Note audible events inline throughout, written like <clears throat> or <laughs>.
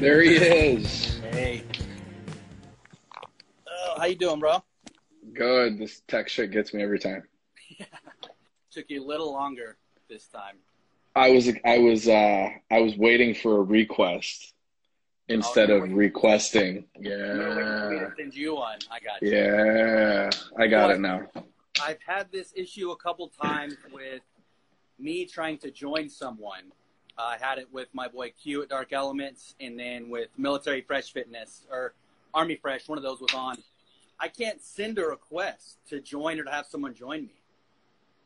There he <laughs> is. Hey. Oh, how you doing, bro? Good. This tech shit gets me every time. <laughs> Took you a little longer this time. I was I was uh I was waiting for a request instead Oh, of requesting. You were waiting Yeah. send you one. I got you. Yeah. I got it now. I've had this issue a couple times with me trying to join someone. I had it with my boy Q at Dark Elements, and then with Military Fresh Fitness or Army Fresh. One of those was on. I can't send a request to join or to have someone join me.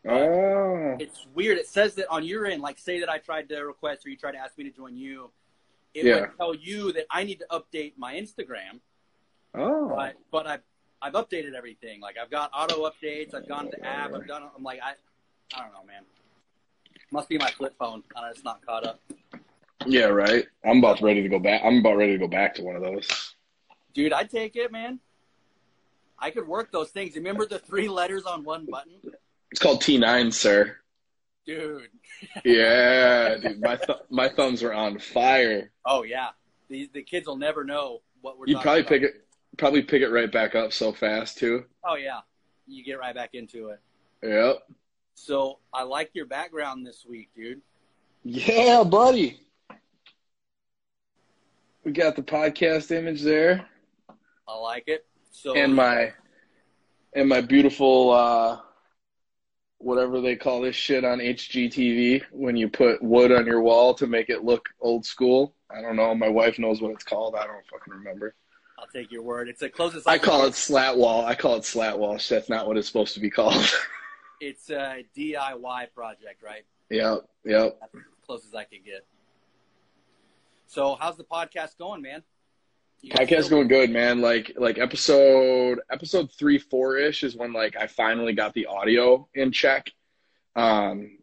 Oh. It's weird. It says that on your end, like say that I tried to request or you tried to ask me to join you, it Yeah. would tell you that I need to update my Instagram. Oh. But but I I've updated everything. Like I've got auto updates. I've gone to the app. I've done. I'm like I I don't know, man. Must be my flip phone. Uh, it's not caught up, Yeah, right. I'm about ready to go back. I'm about ready to go back to one of those. dude. I'd take it, man. I could work those things. Remember the three letters on one button, It's called T9, sir. dude. Yeah, dude. <laughs> My th- my thumbs are on fire. Oh yeah, these the kids will never know what we're. Talking probably about. pick it probably pick it right back up so fast too. Oh yeah, you get right back into it. Yep. So I like your background this week, dude. Yeah, buddy. We got the podcast image there. I like it. So and my and my beautiful uh whatever they call this shit on HGTV when you put wood on your wall to make it look old school. I don't know. My wife knows what it's called. I don't fucking remember. I'll take your word. It's the closest I can call it slat wall. I call it slat wall. That's not what it's supposed to be called. <laughs> It's a DIY project, right? yep. Yep. That's as close as I could get. So how's the podcast going, man? You Podcast going good, man. Like like episode episode three four ish is when like I finally got the audio in check, um,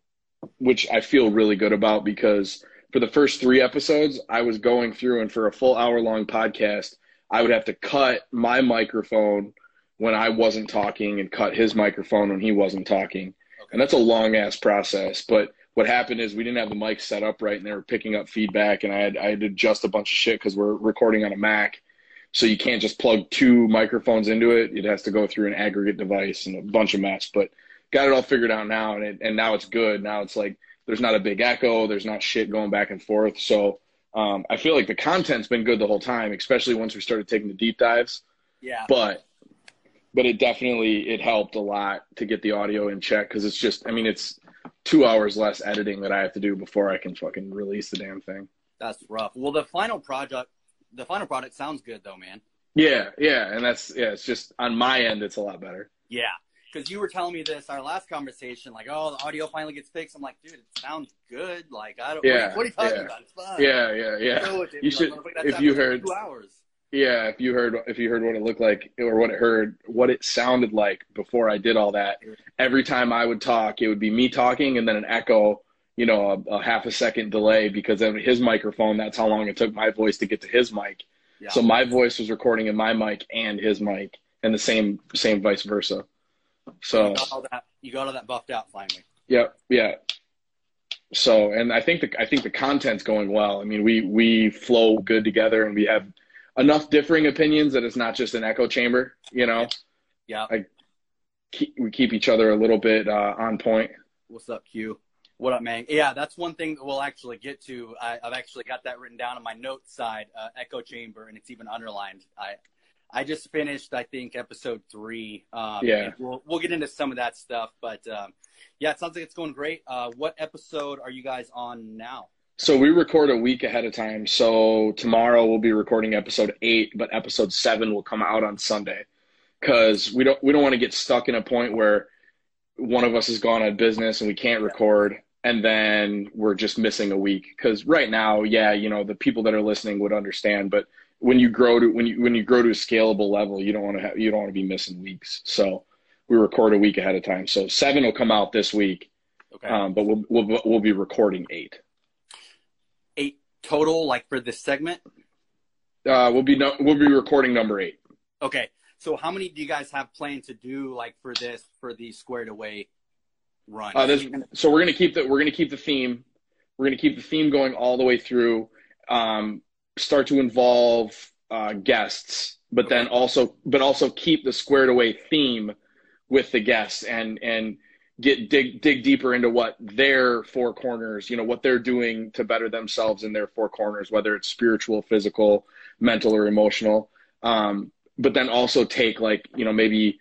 which I feel really good about because for the first three episodes I was going through and for a full hour long podcast I would have to cut my microphone when I wasn't talking and cut his microphone when he wasn't talking, Okay. and that's a long ass process. But what happened is we didn't have the mic set up right and they were picking up feedback and I had I had to adjust a bunch of shit because we're recording on a Mac. So you can't just plug two microphones into it. It has to go through an aggregate device and a bunch of mess. But got it all figured out now and it, and now it's good. Now it's like there's not a big echo, there's not shit going back and forth. So um, I feel like the content's been good the whole time, especially once we started taking the deep dives. yeah. But but it definitely it helped a lot to get the audio in check because it's just I mean it's two hours less editing that I have to do before I can fucking release the damn thing. That's rough. Well, the final project, the final product sounds good though, man. Yeah, yeah, and that's yeah. It's just on my end, it's a lot better. Yeah. Because you were telling me this our last conversation, like, oh, the audio finally gets fixed. I'm like, dude, it sounds good. Like, I don't. Yeah, What are you talking yeah. about? It's fine. Yeah, yeah, yeah. It to You should- Like, if you like heard- two hours. Yeah, if you heard if you heard what it looked like or what it heard what it sounded like before I did all that, every time I would talk, it would be me talking and then an echo, you know, a, a half a second delay because of his microphone. That's how long it took my voice to get to his mic. Yeah. So my voice was recording in my mic and his mic, and the same same vice versa. So you got all that. You got all that buffed out finally. yeah, yeah. So and I think the I think the content's going well. I mean, we we flow good together, and we have enough differing opinions that it's not just an echo chamber. You know, Yeah. keep, we keep each other a little bit uh, on point. What's up, Q? What up, man? Yeah, that's one thing that we'll actually get to. I, I've actually got that written down on my notes side, uh, echo chamber, and it's even underlined. I I just finished, I think, episode three. Um, Yeah. We'll we'll get into some of that stuff, but um, yeah, it sounds like it's going great. Uh, what episode are you guys on now? So we record a week ahead of time. So tomorrow we'll be recording episode eight, but episode seven will come out on Sunday because we don't we don't want to get stuck in a point where one of us has gone on business and we can't record, and then we're just missing a week. Because right now, yeah, you know, the people that are listening would understand, but when you grow to when you when you grow to a scalable level, you don't want to have you don't want to be missing weeks. So we record a week ahead of time. So seven will come out this week, Okay, um, but we'll, we'll we'll be recording eight. Total, like for this segment. Uh, we'll be no, we'll be recording number eight. Okay, so how many do you guys have planned to do, like for this, for the squared away run? Uh, this, so we're gonna keep the we're gonna keep the theme. We're gonna keep the theme going all the way through. Um, start to involve uh, guests, but then also but also keep the squared away theme with the guests and and get dig dig deeper into what their four corners, you know, what they're doing to better themselves in their four corners, whether it's spiritual, physical, mental, or emotional. Um, but then also take like you know maybe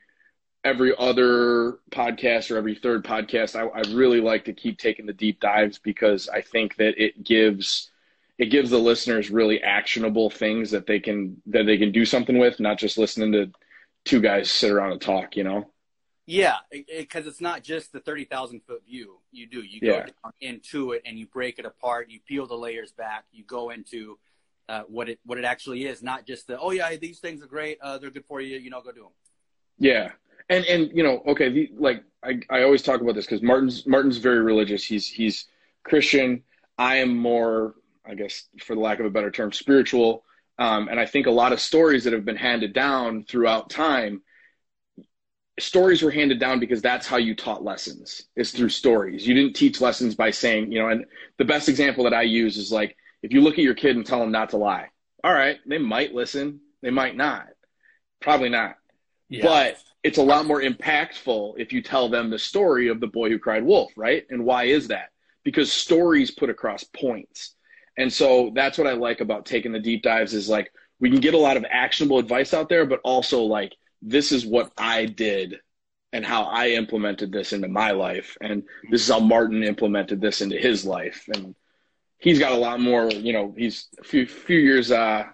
every other podcast or every third podcast I, I, really like to keep taking the deep dives because i think that it gives it gives the listeners really actionable things that they can that they can do something with not just listening to two guys sit around and talk you know yeah because it, it's not just the 30000 foot view you do you go yeah. into it and you break it apart you peel the layers back you go into uh, what it what it actually is, not just the oh yeah these things are great, uh, they're good for you, you know, go do them. Yeah, and and you know, okay, the, like I I always talk about this because Martin's Martin's very religious. He's he's Christian. I am more, I guess, for the lack of a better term, spiritual. Um, and I think a lot of stories that have been handed down throughout time, stories were handed down because that's how you taught lessons. Is through stories. You didn't teach lessons by saying, you know. And the best example that I use is like if you look at your kid and tell them not to lie, all right, they might listen, they might not. Probably not. Yeah. But it's a lot more impactful if you tell them the story of the boy who cried wolf, right? And why is that? Because stories put across points. And so that's what I like about taking the deep dives is like we can get a lot of actionable advice out there, but also like this is what I did and how I implemented this into my life. And this is how Martin implemented this into his life. And he's got a lot more. You know, he's a few few years uh,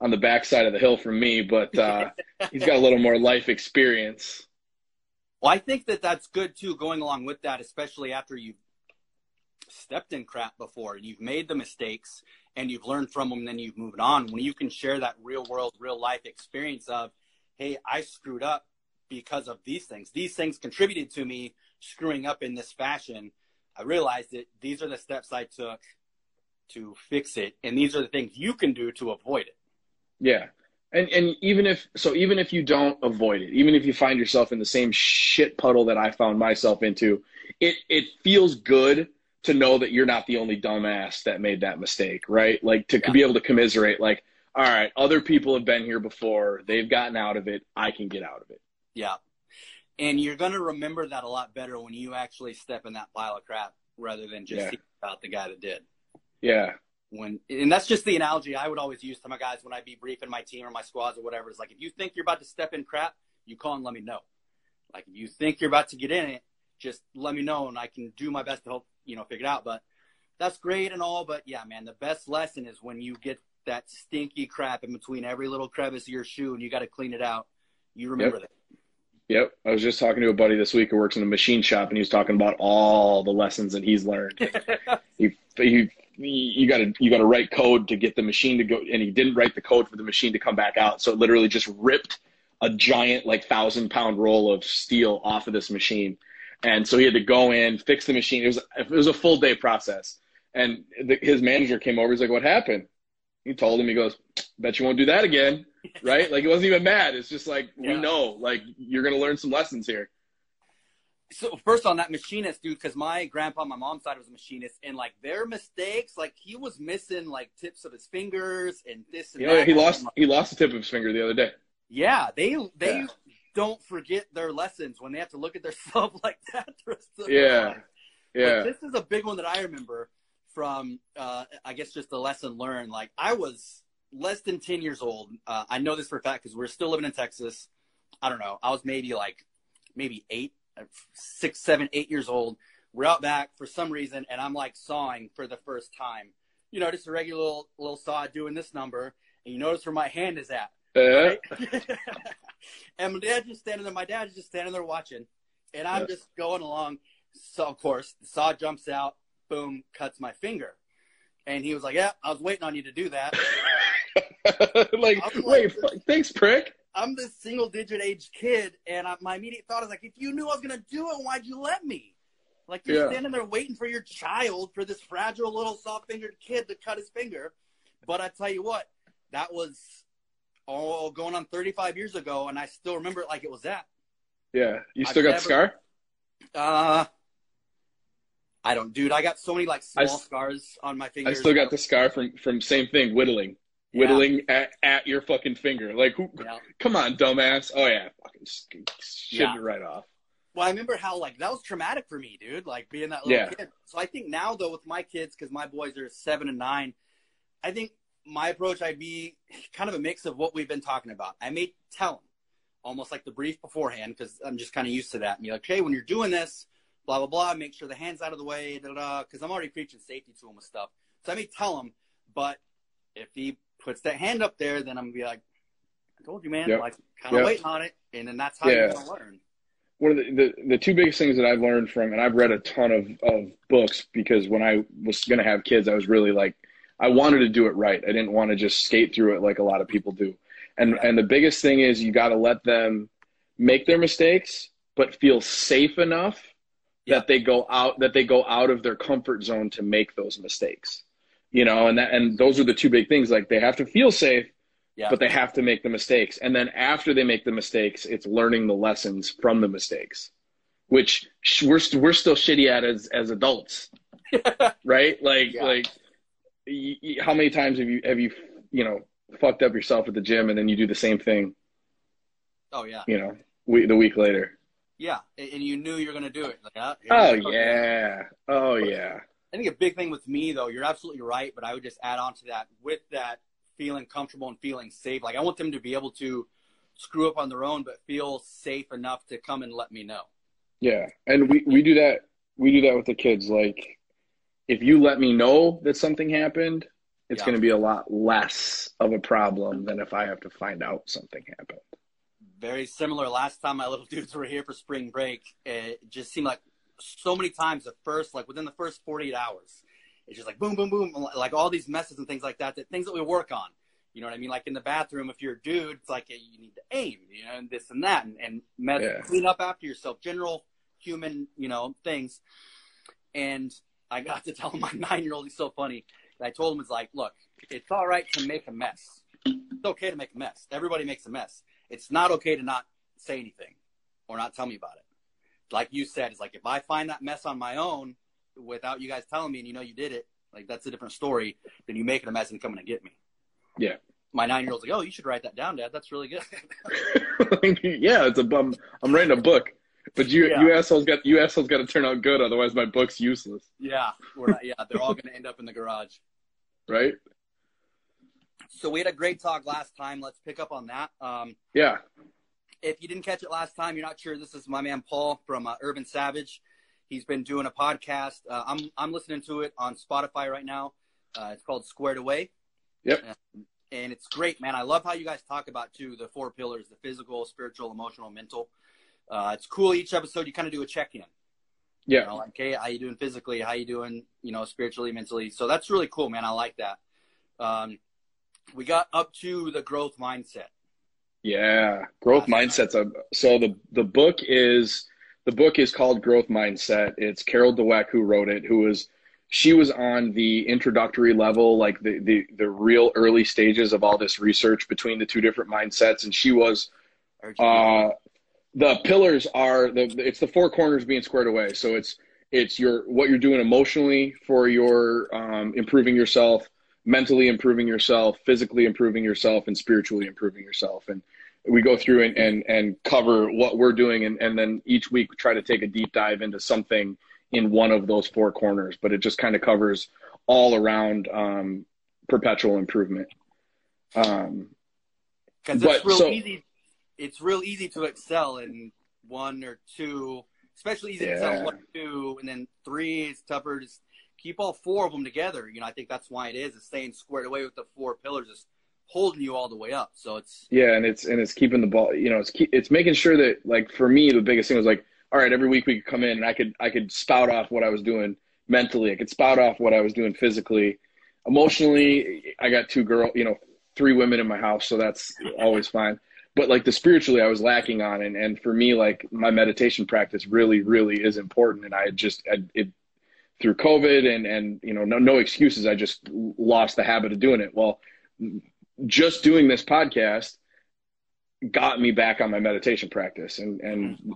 on the backside of the hill from me, but uh, <laughs> he's got a little more life experience. Well, I think that that's good too. Going along with that, especially after you've stepped in crap before, and you've made the mistakes, and you've learned from them, and then you've moved on. When you can share that real world, real life experience of, hey, I screwed up because of these things. These things contributed to me screwing up in this fashion. I realized that these are the steps I took to fix it, and these are the things you can do to avoid it. Yeah. And and even if so even if you don't avoid it, even if you find yourself in the same shit puddle that I found myself into, it it feels good to know that you're not the only dumbass that made that mistake, right? Like to yeah. be able to commiserate like all right, other people have been here before. They've gotten out of it. I can get out of it. Yeah. And you're going to remember that a lot better when you actually step in that pile of crap rather than just yeah. about the guy that did. Yeah. When and that's just the analogy I would always use to my guys when I'd be briefing my team or my squads or whatever. It's like if you think you're about to step in crap, you call and let me know. Like if you think you're about to get in it, just let me know and I can do my best to help you know figure it out. But that's great and all, but yeah, man, the best lesson is when you get that stinky crap in between every little crevice of your shoe and you got to clean it out. You remember yep. that. Yep. I was just talking to a buddy this week who works in a machine shop and he was talking about all the lessons that he's learned. <laughs> he, he you got to you got to write code to get the machine to go and he didn't write the code for the machine to come back out so it literally just ripped a giant like thousand pound roll of steel off of this machine and so he had to go in fix the machine it was it was a full day process and the, his manager came over he's like what happened he told him he goes bet you won't do that again right? Like it wasn't even mad it's just like yeah. we know like you're gonna learn some lessons here. So first on that machinist dude because my grandpa on my mom's side was a machinist and like their mistakes like he was missing like tips of his fingers and this and yeah, that. he lost he lost the tip of his finger the other day. Yeah they they yeah. don't forget their lessons when they have to look at their <laughs> stuff like that yeah. yeah. but this is a big one that i remember from uh i guess just a lesson learned like i was less than 10 years old uh, i know this for a fact because we're still living in texas i don't know i was maybe like maybe eight six, seven, eight years old. We're out back for some reason, and I'm like sawing for the first time. You know, just a regular little, little saw doing this number, and you notice where my hand is at. Uh. Right? <laughs> and my dad just standing there. My dad is just standing there watching, and I'm just going along. So of course, the saw jumps out, boom, cuts my finger, and he was like, "Yeah, I was waiting on you to do that." <laughs> like, wait, like, thanks, prick. I'm this single digit age kid, and I, my immediate thought is like, if you knew I was gonna do it, why'd you let me? Like you're yeah. standing there waiting for your child, for this fragile little soft fingered kid to cut his finger. But I tell you what, that was all going on 35 years ago, and I still remember it like it was that. Yeah, you still I've got never, the scar? Uh, I don't, dude. I got so many like small I, scars on my fingers. I still got the scar from from same thing, whittling. whittling yeah. at, at your fucking finger. Like, who, yeah. come on, dumbass. Oh yeah, fucking shit yeah. it right off. Well, I remember how like that was traumatic for me, dude. Like being that little yeah. kid. So I think now though with my kids, because my boys are seven and nine, I think my approach I'd be kind of a mix of what we've been talking about. I may tell them almost like the brief beforehand because I'm just kind of used to that. And you're like, hey, when you're doing this, blah blah blah, make sure the hands out of the way, da da. Because I'm already preaching safety to him with stuff. So I may tell him, but if he puts that hand up there, then I'm gonna be like, I told you, man. Yep. Like kind of yep. waiting on it, and then that's how yeah. you're gonna learn. One of the, the, the two biggest things that I've learned from, and I've read a ton of, of books because when I was going to have kids, I was really like, I wanted to do it right. I didn't want to just skate through it like a lot of people do. And and the biggest thing is you got to let them make their mistakes, but feel safe enough yeah. that they go out that they go out of their comfort zone to make those mistakes you know, and that, and those are the two big things. Like they have to feel safe, yeah. but they have to make the mistakes. And then after they make the mistakes, it's learning the lessons from the mistakes, which we're, we're still shitty at as, as adults, <laughs> right? Like, yeah. like how many times have you, have you, you know, fucked up yourself at the gym and then you do the same thing? Oh yeah. You know, we, the week later. Yeah. And you knew you were going to do it. Like, oh, oh yeah. Oh yeah. I think a big thing with me though, you're absolutely right, but I would just add on to that with that feeling comfortable and feeling safe. Like I want them to be able to screw up on their own, but feel safe enough to come and let me know. Yeah, and we we do that. We do that with the kids. Like, if you let me know that something happened, it's yeah. going to be a lot less of a problem than if I have to find out something happened. Very similar. Last time my little <laughs> dudes were here for spring break, it just seemed like so many times the first like within the first 48 hours it's just like boom boom boom like all these messes and things like that that things that we work on. You know what i mean? Like in the bathroom if you're a dude it's like you need to aim you know and this and that and, and meth- yeah. clean up after yourself general human you know things. And i got to tell <laughs> my nine year old he's so funny i told him it's like look it's all right to make a mess. It's okay to make a mess. Everybody makes a mess it's not okay to not say anything or not tell me about it like you said, it's like if I find that mess on my own without you guys telling me and you know you did it, like that's a different story than you making a mess and coming to get me. Yeah. My nine year old's like, Oh, you should write that down, Dad. That's really good. <laughs> yeah, it's a bum I'm writing a book. But you yeah. you assholes got you assholes gotta turn out good, otherwise my book's useless. Yeah. We're not, yeah, they're all gonna end up in the garage. Right? So we had a great talk last time. Let's pick up on that. Um, yeah if you didn't catch it last time, you're not sure. This is my man Paul from uh, Urban Savage. He's been doing a podcast. Uh, I'm I'm listening to it on Spotify right now. Uh, it's called Squared Away. Yep. And, and it's great, man. I love how you guys talk about too the four pillars: the physical, spiritual, emotional, mental. Uh, it's cool. Each episode, you kind of do a check-in. Yeah. You know, like, hey, how you doing physically? How you doing? You know, spiritually, mentally. So that's really cool, man. I like that. Um, we got up to the growth mindset. Yeah, growth mindset's a so the the book is the book is called Growth Mindset. It's Carol Dweck who wrote it. Who was she was on the introductory level, like the the the real early stages of all this research between the two different mindsets, and she was. Uh, the pillars are the it's the four corners being squared away. So it's it's your what you're doing emotionally for your um, improving yourself mentally improving yourself, physically improving yourself, and spiritually improving yourself. And we go through and, and, and cover what we're doing. And, and then each week we try to take a deep dive into something in one of those four corners, but it just kind of covers all around um, perpetual improvement. Um, Cause it's real so, easy. It's real easy to excel in one or two, especially easy yeah. to excel one, two, and then three is tougher. Just keep all four of them together. You know, I think that's why it is. It's staying squared away with the four pillars, is holding you all the way up. So it's yeah, and it's and it's keeping the ball. You know, it's keep, it's making sure that like for me, the biggest thing was like, all right, every week we could come in and I could I could spout off what I was doing mentally. I could spout off what I was doing physically, emotionally. I got two girl, you know, three women in my house, so that's always fine. But like the spiritually, I was lacking on, and and for me, like my meditation practice really, really is important. And I just I, it through COVID and and you know no no excuses. I just lost the habit of doing it. Well, just doing this podcast got me back on my meditation practice, and and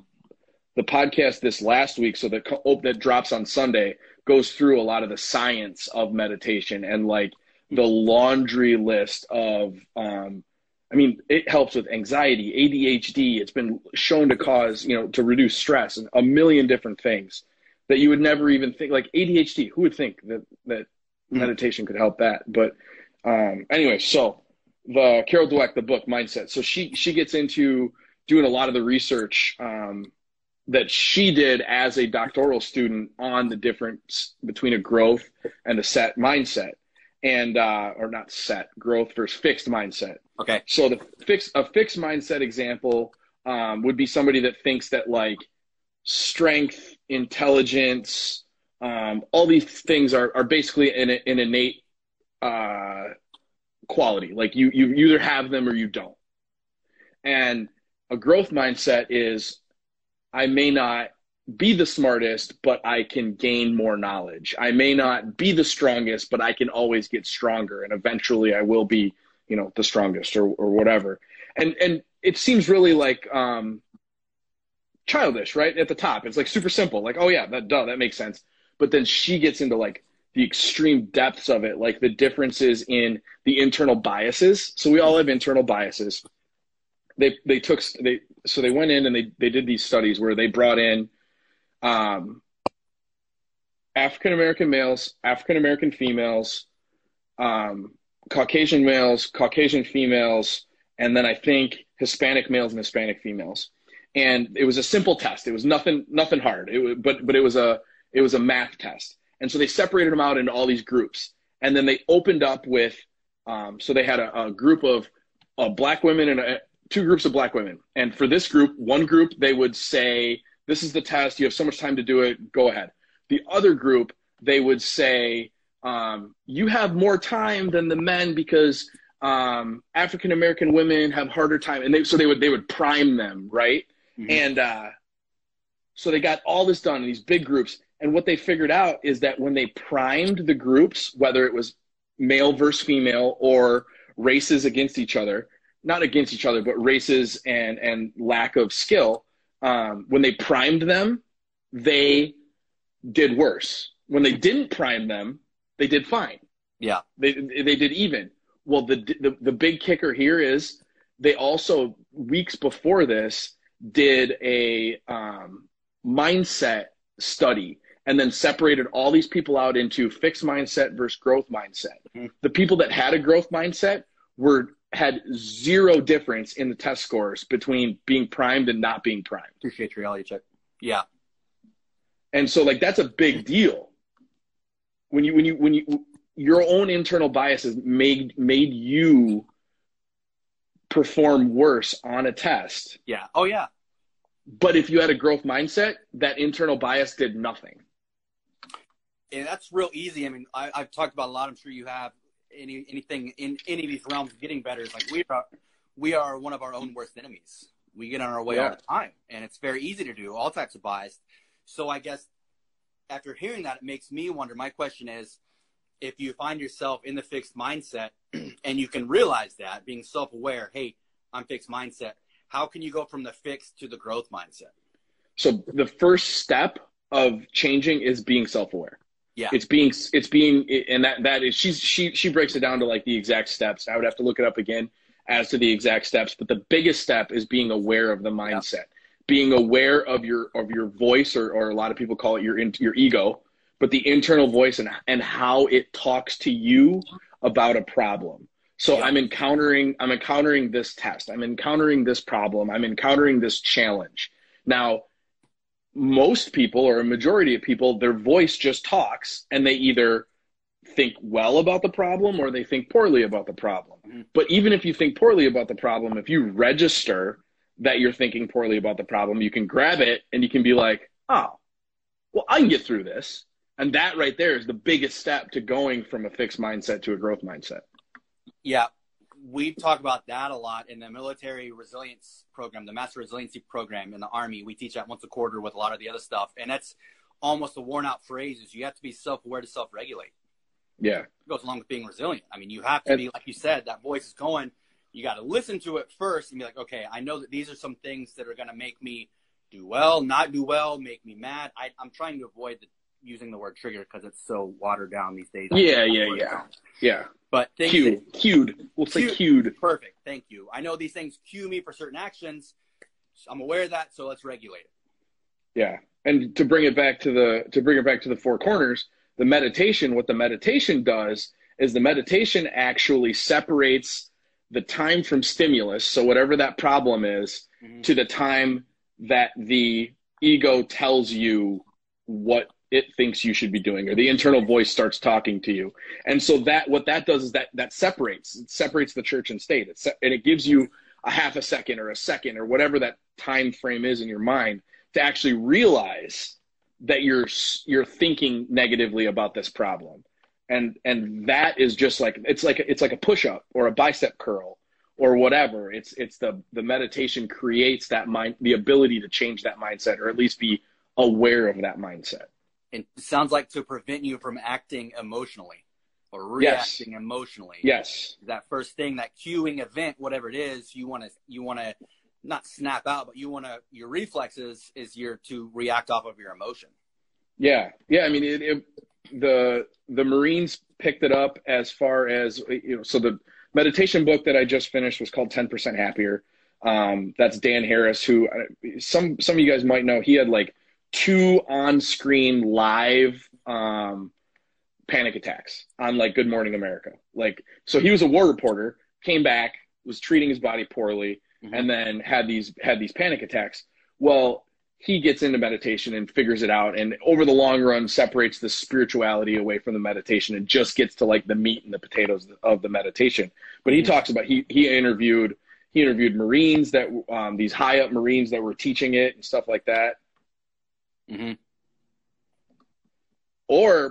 the podcast this last week, so that oh, that drops on Sunday, goes through a lot of the science of meditation and like the laundry list of um, I mean, it helps with anxiety, ADHD. It's been shown to cause, you know, to reduce stress and a million different things that you would never even think. Like ADHD, who would think that that mm-hmm. meditation could help that? But um, anyway, so the Carol Dweck, the book Mindset. So she she gets into doing a lot of the research um, that she did as a doctoral student on the difference between a growth and a set mindset and uh, or not set growth versus fixed mindset. Okay. So the fix a fixed mindset example um, would be somebody that thinks that like strength, intelligence, um, all these things are are basically an, an innate uh, quality. Like you you either have them or you don't. And a growth mindset is I may not be the smartest, but I can gain more knowledge. I may not be the strongest, but I can always get stronger, and eventually I will be, you know, the strongest or or whatever. And and it seems really like um, childish, right? At the top, it's like super simple, like oh yeah, that duh, that makes sense. But then she gets into like the extreme depths of it, like the differences in the internal biases. So we all have internal biases. They they took they so they went in and they they did these studies where they brought in um, African American males, African American females, um, Caucasian males, Caucasian females, and then I think Hispanic males and Hispanic females. And it was a simple test. It was nothing nothing hard. It but but it was a it was a math test. And so they separated them out into all these groups. And then they opened up with um, so they had a, a group of black women and a, two groups of black women. And for this group, one group they would say this is the test. You have so much time to do it. Go ahead. The other group, they would say, um, you have more time than the men because um, African American women have harder time, and they so they would they would prime them right, mm-hmm. and uh, so they got all this done in these big groups. And what they figured out is that when they primed the groups, whether it was male versus female or races against each other, not against each other, but races and and lack of skill, um, when they primed them, they did worse. When they didn't prime them, they did fine. Yeah, they they did even. Well, the the, the big kicker here is they also weeks before this did a um, mindset study and then separated all these people out into fixed mindset versus growth mindset. Mm-hmm. The people that had a growth mindset were had zero difference in the test scores between being primed and not being primed. Appreciate reality check. Yeah. And so like that's a big deal. When you when you when you your own internal biases made made you perform worse on a test. Yeah. Oh yeah. But if you had a growth mindset, that internal bias did nothing. And that's real easy. I mean, I, have talked about a lot. I'm sure you have any anything in any of these realms of getting better is like we are we are one of our own worst enemies. We get on our way yeah. all the time, and it's very easy to do all types of bias. So I guess after hearing that, it makes me wonder. My question is, if you find yourself in the fixed mindset <clears throat> and you can realize that, being self-aware, hey, I'm fixed mindset. How can you go from the fixed to the growth mindset? So the first step of changing is being self-aware. Yeah. It's being it's being and that that is she's she she breaks it down to like the exact steps. I would have to look it up again as to the exact steps, but the biggest step is being aware of the mindset. Yeah. Being aware of your of your voice or or a lot of people call it your your ego, but the internal voice and and how it talks to you about a problem. So yeah. I'm encountering I'm encountering this test. I'm encountering this problem. I'm encountering this challenge. Now, most people or a majority of people, their voice just talks and they either think well about the problem or they think poorly about the problem. Mm-hmm. But even if you think poorly about the problem, if you register that you're thinking poorly about the problem, you can grab it and you can be like, oh, well, I can get through this. And that right there is the biggest step to going from a fixed mindset to a growth mindset. Yeah we talk about that a lot in the military resilience program, the master resiliency program in the army. We teach that once a quarter with a lot of the other stuff. And that's almost a worn out phrase is you have to be self aware to self regulate. Yeah. It goes along with being resilient. I mean, you have to and, be, like you said, that voice is going, you got to listen to it first and be like, okay, I know that these are some things that are going to make me do well, not do well, make me mad. I, I'm trying to avoid the, using the word trigger because it's so watered down these days. Yeah, yeah, yeah, yeah. But things Cued, that- cued. We'll say Cued. cued. perfect. Thank you. I know these things cue me for certain actions. I'm aware of that, so let's regulate it. Yeah. And to bring it back to the to bring it back to the four corners, the meditation, what the meditation does is the meditation actually separates the time from stimulus, so whatever that problem is, Mhm. to the time that the ego tells you what it thinks you should be doing or the internal voice starts talking to you. And so that what that does is that that separates it separates the church and state. It se- and it gives you a half a second or a second or whatever that time frame is in your mind to actually realize that you're you're thinking negatively about this problem. And and that is just like it's like it's like a push up or a bicep curl or whatever. It's it's the the meditation creates that mind the ability to change that mindset or at least be aware of that mindset It sounds like to prevent you from acting emotionally or Yes. reacting emotionally. yes That first thing, that cueing event, whatever it is, you want to you want to not snap out, but you want to your reflexes is your to react off of your emotion. Yeah, yeah. I mean, it, it, the the Marines picked it up as far as you know. So the meditation book that I just finished was called Ten Percent Happier. Um, that's Dan Harris, who uh, some some of you guys might know. He had like two on screen live um, panic attacks on like Good Morning America. Like, so he was a war reporter, came back, was treating his body poorly, Mhm. and then had these had these panic attacks. Well, he gets into meditation and figures it out, and over the long run, separates the spirituality away from the meditation and just gets to like the meat and the potatoes of the meditation. But he Mhm. talks about he he interviewed he interviewed Marines that um, these high up Marines that were teaching it and stuff like that, Mm-hmm. or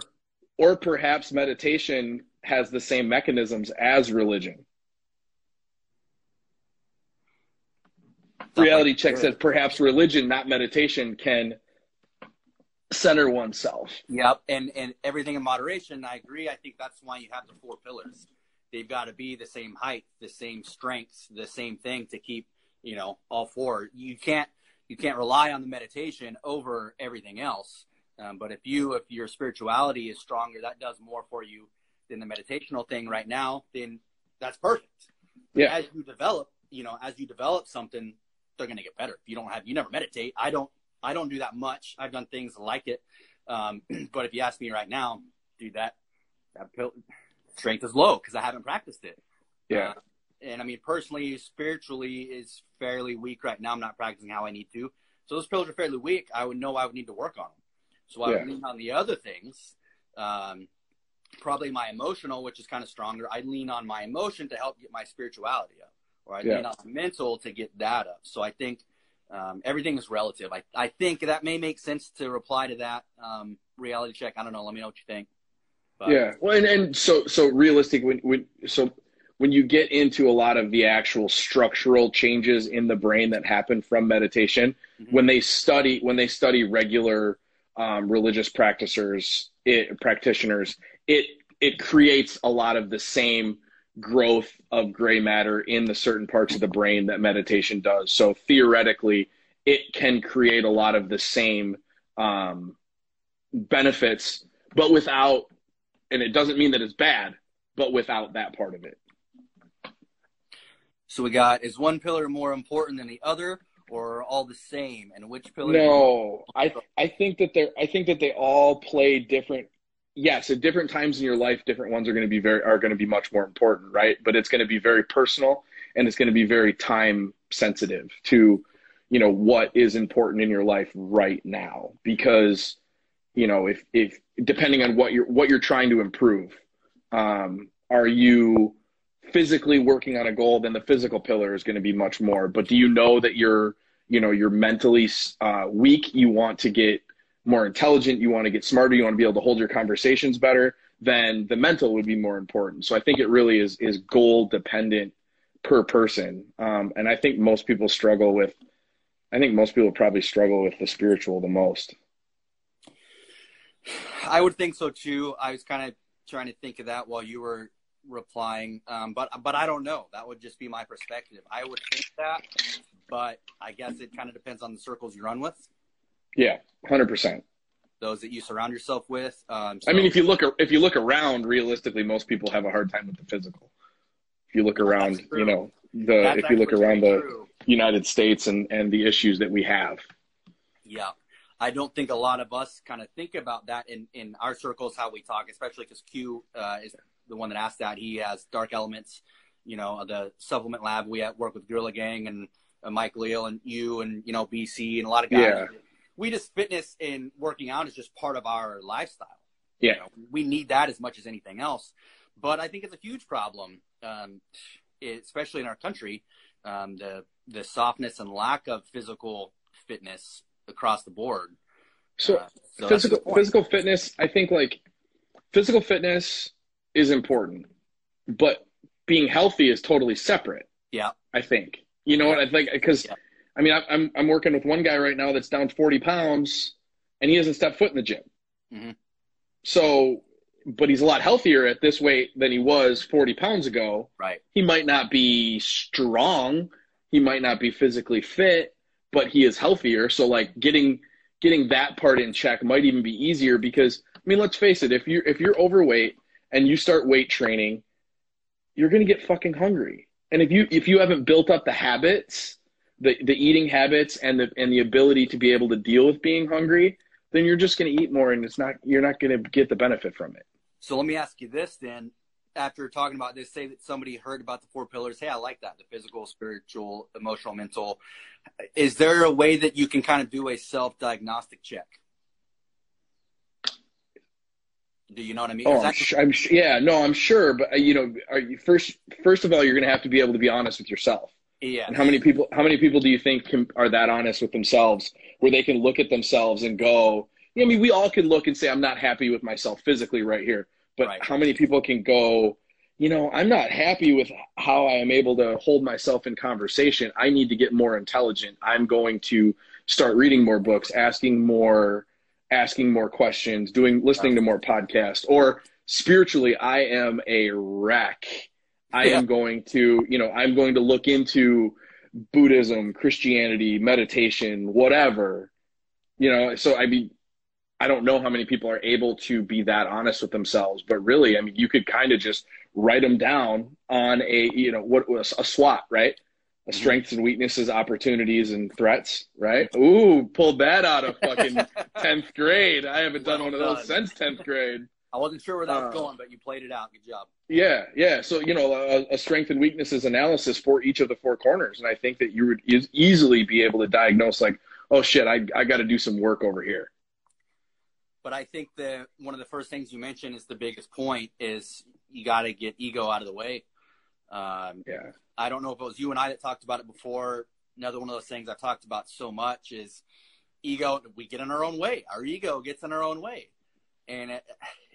or perhaps meditation has the same mechanisms as religion. Reality check says perhaps religion, not meditation, can center oneself. Yep, and and everything in moderation. I agree. I think that's why you have the four pillars. They've got to be the same height, the same strengths, the same thing to keep you know all four. You can't you can't rely on the meditation over everything else. Um, but if you if your spirituality is stronger, that does more for you than the meditational thing right now. Then that's perfect. Yeah. As you develop, you know, as you develop something, they're going to get better. If you don't have, you never meditate. I don't. I don't do that much. I've done things like it. Um, <clears throat> but if you ask me right now, dude, that that pill, strength is low because I haven't practiced it. Yeah. Uh, and I mean, personally, spiritually is fairly weak right now. I'm not practicing how I need to. So those pillars are fairly weak. I would know I would need to work on them. So I Yeah. would lean on the other things. Um, probably my emotional, which is kind of stronger. I lean on my emotion to help get my spirituality up, or I Yeah. lean on mental to get that up. So I think um, everything is relative. I, I think that may make sense to reply to that um, reality check. I don't know. Let me know what you think. But, yeah. Well, and, and so so realistic when when so when you get into a lot of the actual structural changes in the brain that happen from meditation, Mhm. when they study when they study regular um, religious practitioners, it, practitioners, it it creates a lot of the same growth of gray matter in the certain parts of the brain that meditation does. So theoretically, it can create a lot of the same um, benefits, but without, and it doesn't mean that it's bad, but without that part of it. So we got is one pillar more important than the other, or all the same? And which pillar? No, I I think that they're I think that they all play different. Yes, at different times in your life, different ones are going to be very are going to be much more important, right? But it's going to be very personal, and it's going to be very time sensitive to, you know, what is important in your life right now. Because, you know, if if depending on what you're what you're trying to improve, um, are you physically working on a goal? Then the physical pillar is going to be much more. But do you know that you're you know you're mentally uh, weak you want to get more intelligent you want to get smarter you want to be able to hold your conversations better then the mental would be more important so i think it really is is goal dependent per person um, and i think most people struggle with i think most people probably struggle with the spiritual the most I would think so too. I was kind of trying to think of that while you were replying, um, but but I don't know. That would just be my perspective. I would think that, but I guess it kind of depends on the circles you run with. yeah 100% those that you surround yourself with. Um, so, I mean, if you look if you look around, realistically, most people have a hard time with the physical. If you look around, you know, the That's if you look around the true. United States and and the issues that we have. Yeah. I don't think a lot of us kind of think about that in, in our circles, how we talk, especially because Q uh, is the one that asked that. He has Dark Elements, you know, the supplement lab. We at, work with Gorilla Gang and uh, Mike Leal and you and, you know, BC and a lot of guys. Yeah. We just fitness and working out is just part of our lifestyle. Yeah. You know, we need that as much as anything else. But I think it's a huge problem, um, especially in our country, um, the the softness and lack of physical fitness across the board. So Uh, so physical a good point. physical fitness, I think like physical fitness is important, but being healthy is totally separate. Yeah. I think. You know what I think? Because Yeah. I mean, I- I'm I'm working with one guy right now that's down 40 pounds, and he hasn't stepped foot in the gym. Mhm. So, but he's a lot healthier at this weight than he was 40 pounds ago. Right. He might not be strong, he might not be physically fit, but he is healthier. So, like getting getting that part in check might even be easier because I mean, let's face it, if you if you're overweight and you start weight training, you're gonna get fucking hungry. And if you if you haven't built up the habits, the the eating habits and the and the ability to be able to deal with being hungry, then you're just gonna eat more and it's not you're not gonna get the benefit from it. So let me ask you this then. After talking about this, say that somebody heard about the four pillars. Hey, I like that. The physical, spiritual, emotional, mental. Is there a way that you can kind of do a self diagnostic check? Do you know what I mean? Oh, I'm, I'm yeah, no, I'm sure, but uh, you know, are you first first of all, you're gonna have to be able to be honest with yourself. yeah. And how many people how many people do you think can, are that honest with themselves where they can look at themselves and go, Yeah, I mean, we all can look and say I'm not happy with myself physically right here, but Right. how many people can go, you know, I'm not happy with how I am able to hold myself in conversation. I need to get more intelligent. I'm going to start reading more books, asking more asking more questions, doing listening to more podcasts or spiritually I am a wreck. I Yeah. am going to, you know, I'm going to look into Buddhism, Christianity, meditation, whatever. You know, so I mean, I don't know how many people are able to be that honest with themselves, but really, I mean, you could kind of just write them down on a, you know, what was a SWOT, right? A Mhm. strengths and weaknesses, opportunities and threats, right? Ooh, pulled that out of fucking <laughs> 10th grade. I haven't done Well one of those done. since 10th grade. I wasn't sure where that was Uh, going, but you played it out. Good job. Yeah, yeah. So you know, a, a strength and weaknesses analysis for each of the four corners, and I think that you would e- easily be able to diagnose, like, oh shit, I I got to do some work over here. But I think that one of the first things you mentioned is the biggest point is you got to get ego out of the way. Um, Yeah, I don't know if it was you and I that talked about it before. Another one of those things I've talked about so much is ego. We get in our own way. Our ego gets in our own way, and it,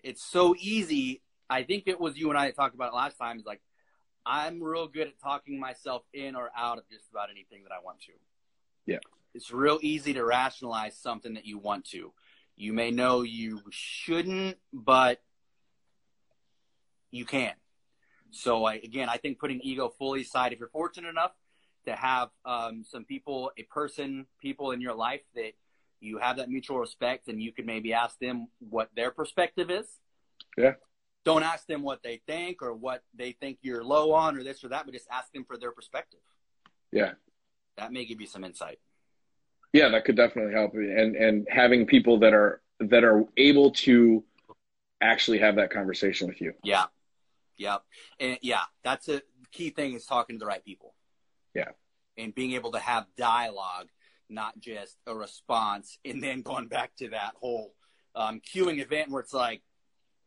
it's so easy. I think it was you and I that talked about it last time. Is like I'm real good at talking myself in or out of just about anything that I want to. Yeah. it's real easy to rationalize something that you want to. You may know you shouldn't, but you can. So I, again, I think putting ego fully aside, if you're fortunate enough to have um, some people, a person, people in your life that you have that mutual respect and you could maybe ask them what their perspective is. Yeah. Don't ask them what they think or what they think you're low on or this or that, but just ask them for their perspective. yeah, That may give you some insight. yeah. That could definitely help, and and having people that are that are able to actually have that conversation with you. Yeah. Yeah. And yeah, that's a key thing is talking to the right people. Yeah. And being able to have dialogue, not just a response, <laughs> and then going back to that whole um, cueing event where it's like,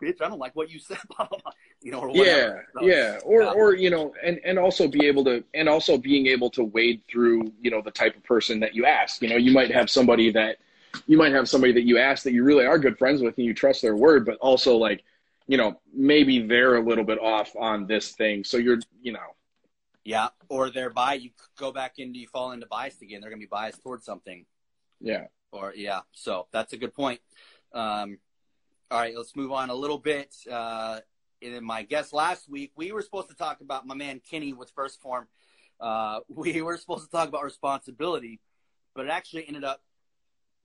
bitch, I don't like what you said, <laughs> blah, blah, blah, you know, or Yeah. So, yeah, or yeah. or you know, and and also be able to, and also being able to wade through, you know, the type of person that you ask. You know, you might have somebody that you might have somebody that you ask that you really are good friends with and you trust their word, but also like, you know, maybe they're a little bit off on this thing. So you're, you know, Yeah. Or they're bi, you go back into, you fall into bias again. They're going to be biased towards something. yeah, Or yeah, so that's a good point. Um, all right, let's move on a little bit. Uh, in my guest last week, we were supposed to talk about my man Kenny with First Form. Uh, <laughs> we were supposed to talk about responsibility, but it actually ended up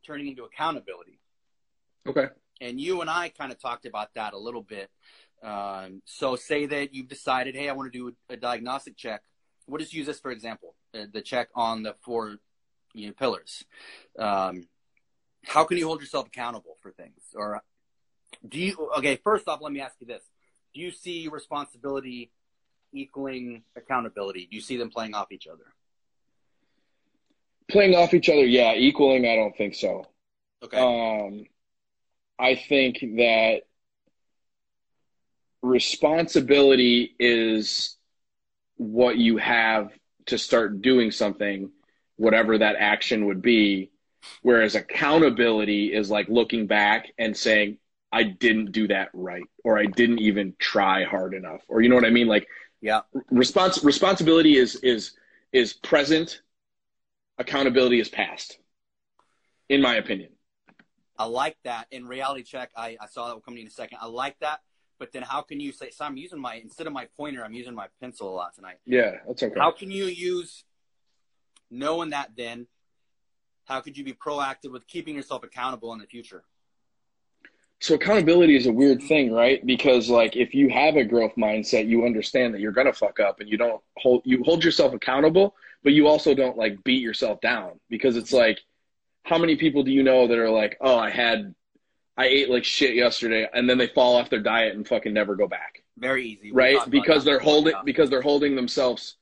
turning into accountability. Okay. And you and I kind of talked about that a little bit. Um, so say that you've decided, hey, I want to do a, diagnostic check. We'll just use this for example, uh, the check on the four you know, pillars. Um, how can you hold yourself accountable for things? Or do you, okay, first off, let me ask you this. Do you see responsibility equaling accountability? Do you see them playing off each other? Playing off each other, yeah. Equaling, I don't think so. Okay. Um, I think that responsibility is what you have to start doing something, whatever that action would be. Whereas accountability is like looking back and saying, I didn't do that right, or I didn't even try hard enough, or you know what I mean? Like, yeah, respons- responsibility is is is present, accountability is past, in my opinion. I like that. In reality check, I, I saw that will come in a second. I like that. But then how can you say, so I'm using my, instead of my pointer, I'm using my pencil a lot tonight. Yeah, that's okay. How can you use, knowing that then, how could you be proactive with keeping yourself accountable in the future? So accountability is a weird thing, right? Because like if you have a growth mindset, you understand that you're gonna fuck up and you don't hold you hold yourself accountable, but you also don't like beat yourself down because it's like how many people do you know that are like, "Oh, I had I ate like shit yesterday," and then they fall off their diet and fucking never go back. Very easy, right? Because they're holding because they're holding themselves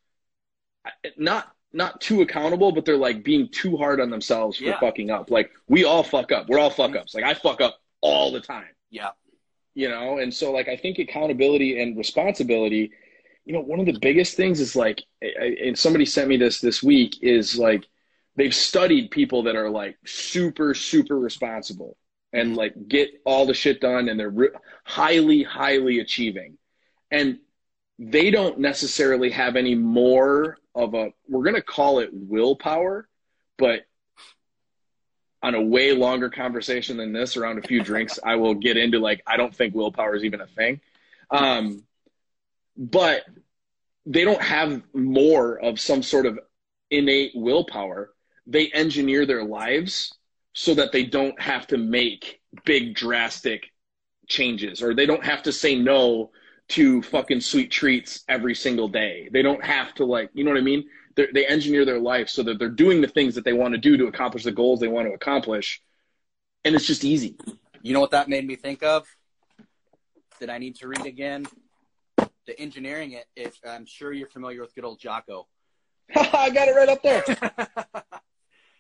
not not too accountable, but they're like being too hard on themselves for yeah. fucking up. Like we all fuck up. We're all fuck ups. Like I fuck up all the time. Yeah. You know, and so like I think accountability and responsibility, you know, one of the biggest things is like, and somebody sent me this this week is like they've studied people that are like super super responsible and like get all the shit done and they're re- highly highly achieving. And they don't necessarily have any more of a we're going to call it willpower but on a way longer conversation than this around a few drinks i will get into like i don't think willpower is even a thing. Um, but they don't have more of some sort of innate willpower they engineer their lives so that they don't have to make big drastic changes or they don't have to say no to fucking sweet treats every single day. They don't have to like, you know what I mean? They're, they engineer their life so that they're doing the things that they want to do to accomplish the goals they want to accomplish. And it's just easy. You know what that made me think of? That I need to read again? The engineering it, it I'm sure you're familiar with good old Jocko. <laughs> I got it right up there. <laughs>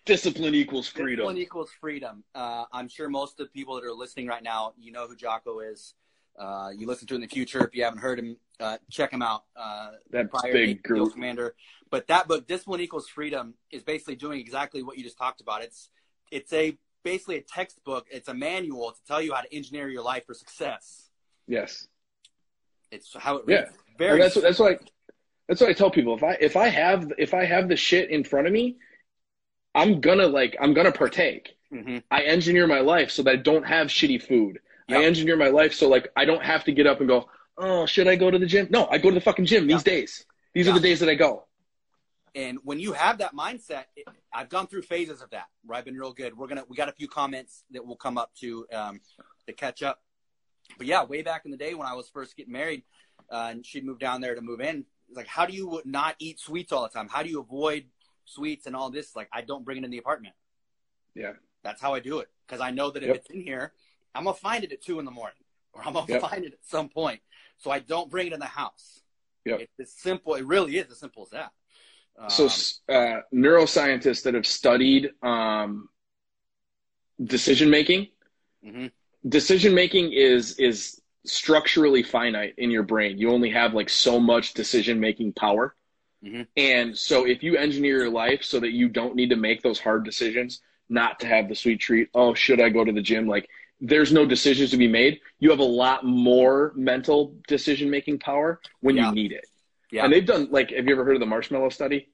Discipline equals freedom. Discipline equals freedom. Uh, I'm sure most of the people that are listening right now, you know who Jocko is. Uh, you listen to him in the future. If you haven't heard him, uh, check him out. Uh, that big group. commander. But that book, Discipline Equals Freedom, is basically doing exactly what you just talked about. It's it's a basically a textbook. It's a manual to tell you how to engineer your life for success. Yes. It's how it. Yeah. Very. Well, that's that's like that's what I tell people. If I if I have if I have the shit in front of me, I'm gonna like I'm gonna partake. Mm-hmm. I engineer my life so that I don't have shitty food. Yep. I engineer my life so like I don't have to get up and go, oh, should I go to the gym? No, I go to the fucking gym these days. These are the days that I go. And when you have that mindset, it, I've gone through phases of that where I've been real good. We're gonna we got a few comments that will come up to um, to catch up. But yeah, way back in the day when I was first getting married, uh, and she'd moved down there to move in. Like, how do you not eat sweets all the time? How do you avoid sweets and all this, like I don't bring it in the apartment. Yeah. That's how I do it. Because I know that if yep. it's in here, I'm gonna find it at two in the morning. Or I'm gonna yep. find it at some point. So I don't bring it in the house. Yeah. It's as simple it really is as simple as that. Um, so uh, neuroscientists that have studied um, decision making mm-hmm. decision making is is structurally finite in your brain you only have like so much decision making power Mm-hmm. And so if you engineer your life so that you don't need to make those hard decisions, not to have the sweet treat, oh, should I go to the gym? Like there's no decisions to be made. You have a lot more mental decision making power when yeah. you need it. Yeah. And they've done like have you ever heard of the marshmallow study?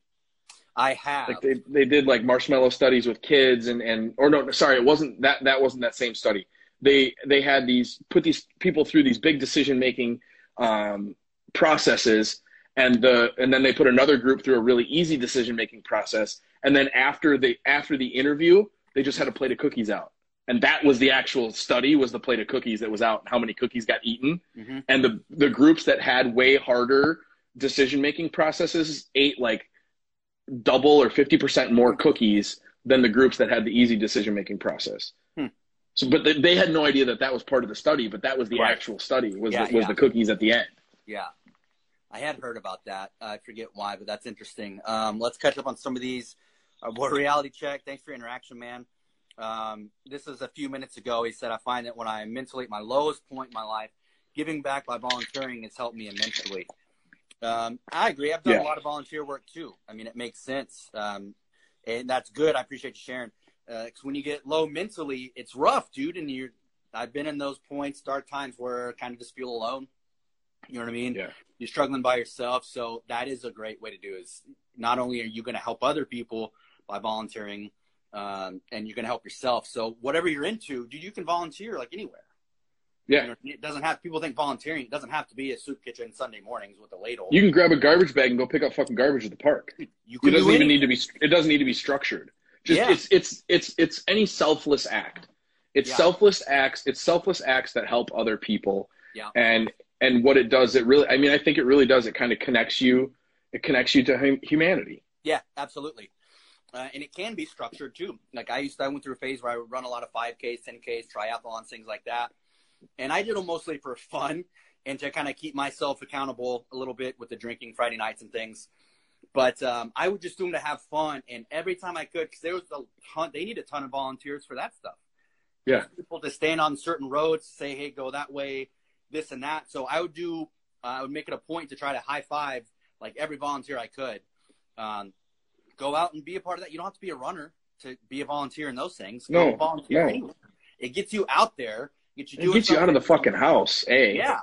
I have. Like they, they did like marshmallow studies with kids and, and or no sorry, it wasn't that that wasn't that same study. They they had these put these people through these big decision making um, processes and the and then they put another group through a really easy decision making process and then after the after the interview they just had a plate of cookies out and that was the actual study was the plate of cookies that was out and how many cookies got eaten Mm-hmm. and the the groups that had way harder decision making processes ate like double or 50% more cookies than the groups that had the easy decision making process Hmm. so but they, they had no idea that that was part of the study but that was the Right. actual study was Yeah, the, was yeah. the cookies at the end Yeah. I had heard about that. I forget why, but that's interesting. Um, let's catch up on some of these. Boy Reality Check, thanks for your interaction, man. Um, this is a few minutes ago. He said, I find that when I am mentally at my lowest point in my life, giving back by volunteering has helped me immensely. Um, I agree. I've done Yeah. a lot of volunteer work too. I mean, it makes sense. Um, and that's good. I appreciate you sharing. Uh 'cause when you get low mentally, it's rough, dude. And you're, I've been in those points, dark times where I kind of just feel alone. You know what I mean? Yeah. You're struggling by yourself. So that is a great way to do is not only are you going to help other people by volunteering, um, and you're going to help yourself. So whatever you're into, dude, you can volunteer like anywhere. yeah You know, it doesn't have, people think volunteering, it doesn't have to be a soup kitchen Sunday mornings with a ladle. you can grab a garbage bag and go pick up fucking garbage at the park You can it doesn't do even need to be it doesn't need to be structured just Yeah. it's it's it's it's any selfless act it's Yeah. selfless acts it's selfless acts that help other people Yeah. and and what it does it really i mean i think it really does it kind of connects you it connects you to hum- humanity Yeah, absolutely. Uh, and it can be structured too. Like I used to, I went through a phase where I would run a lot of 5Ks, 10Ks, triathlons, things like that. And I did them mostly for fun and to kind of keep myself accountable a little bit with the drinking Friday nights and things. But um, I would just do them to have fun. And every time I could, because there was a ton, they need a ton of volunteers for that stuff. Yeah. People to stand on certain roads, say, hey, go that way, this and that. So I would do, uh, I would make it a point to try to high five like every volunteer I could. Um, go out and be a part of that. You don't have to be a runner to be a volunteer in those things. Go No, volunteer no. anywhere. It gets you out there. Get you it gets you out of the fucking house hey Yeah.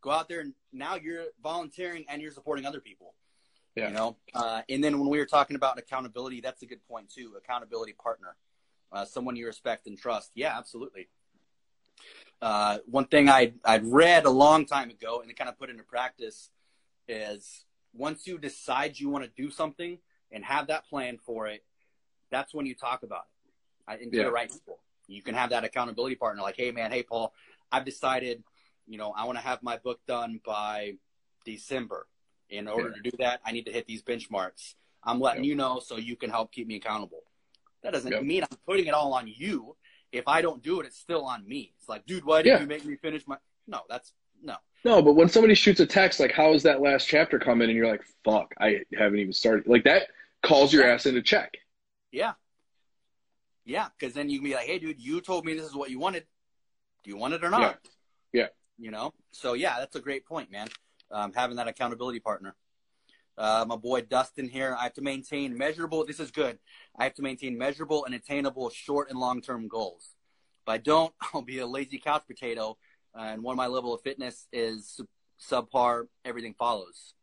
Go out there and now you're volunteering and you're supporting other people. Yeah. You know, uh, and then when we were talking about accountability, that's a good point too. Accountability partner, uh, someone you respect and trust. Yeah, absolutely. Uh, one thing I'd, I'd read a long time ago and kind of put into practice is once you decide you want to do something and have that plan for it, that's when you talk about it uh, and to Yeah. the right people. You can have that accountability partner, like, hey man, hey Paul, I've decided, you know, I want to have my book done by December. In order Yeah. to do that, I need to hit these benchmarks. I'm letting Yep. you know so you can help keep me accountable. That doesn't Yep. mean I'm putting it all on you. If I don't do it, it's still on me. It's like, dude, why did Yeah. you make me finish my? No, that's no. no but when somebody shoots a text like how is that last chapter coming and you're like fuck i haven't even started like that calls your ass into check Yeah. Yeah, because then you can be like, hey, dude, you told me this is what you wanted. Do you want it or not? Yeah. Yeah. You know? So, yeah, that's a great point, man. Um, having that accountability partner. Uh, my boy Dustin here. I have to maintain measurable, this is good. I have to maintain measurable and attainable short and long term goals. If I don't, <laughs> I'll be a lazy couch potato. And one of my level of fitness is sub- subpar, everything follows.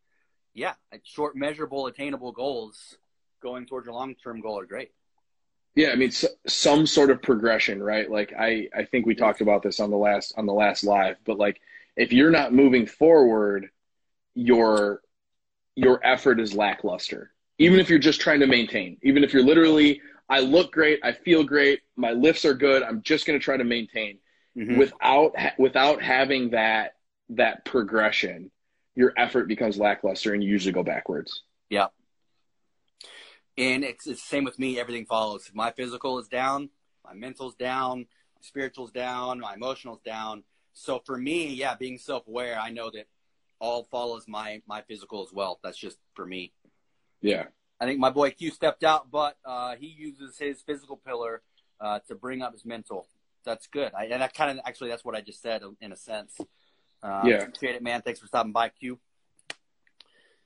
Yeah, short, measurable, attainable goals going towards your long term goal are great. Yeah, I mean, s some sort of progression, right? Like I, I think we talked about this on the last on the last live, but like if you're not moving forward, your your effort is lackluster. Even if you're just trying to maintain, even if you're literally, I look great, I feel great, my lifts are good, I'm just going to try to maintain Mm-hmm. without without having that that progression, your effort becomes lackluster and you usually go backwards. Yeah. And it's, it's the same with me. Everything follows. If my physical is down, my mental's down, my spiritual's down, my emotional's down. So for me, yeah, being self-aware, I know that all follows my my physical as well. That's just for me. Yeah. I think my boy Q stepped out, but uh, he uses his physical pillar uh, to bring up his mental. That's good. I, and that kind of actually that's what I just said in a sense. Uh, Yeah. Appreciate it, man. Thanks for stopping by, Q.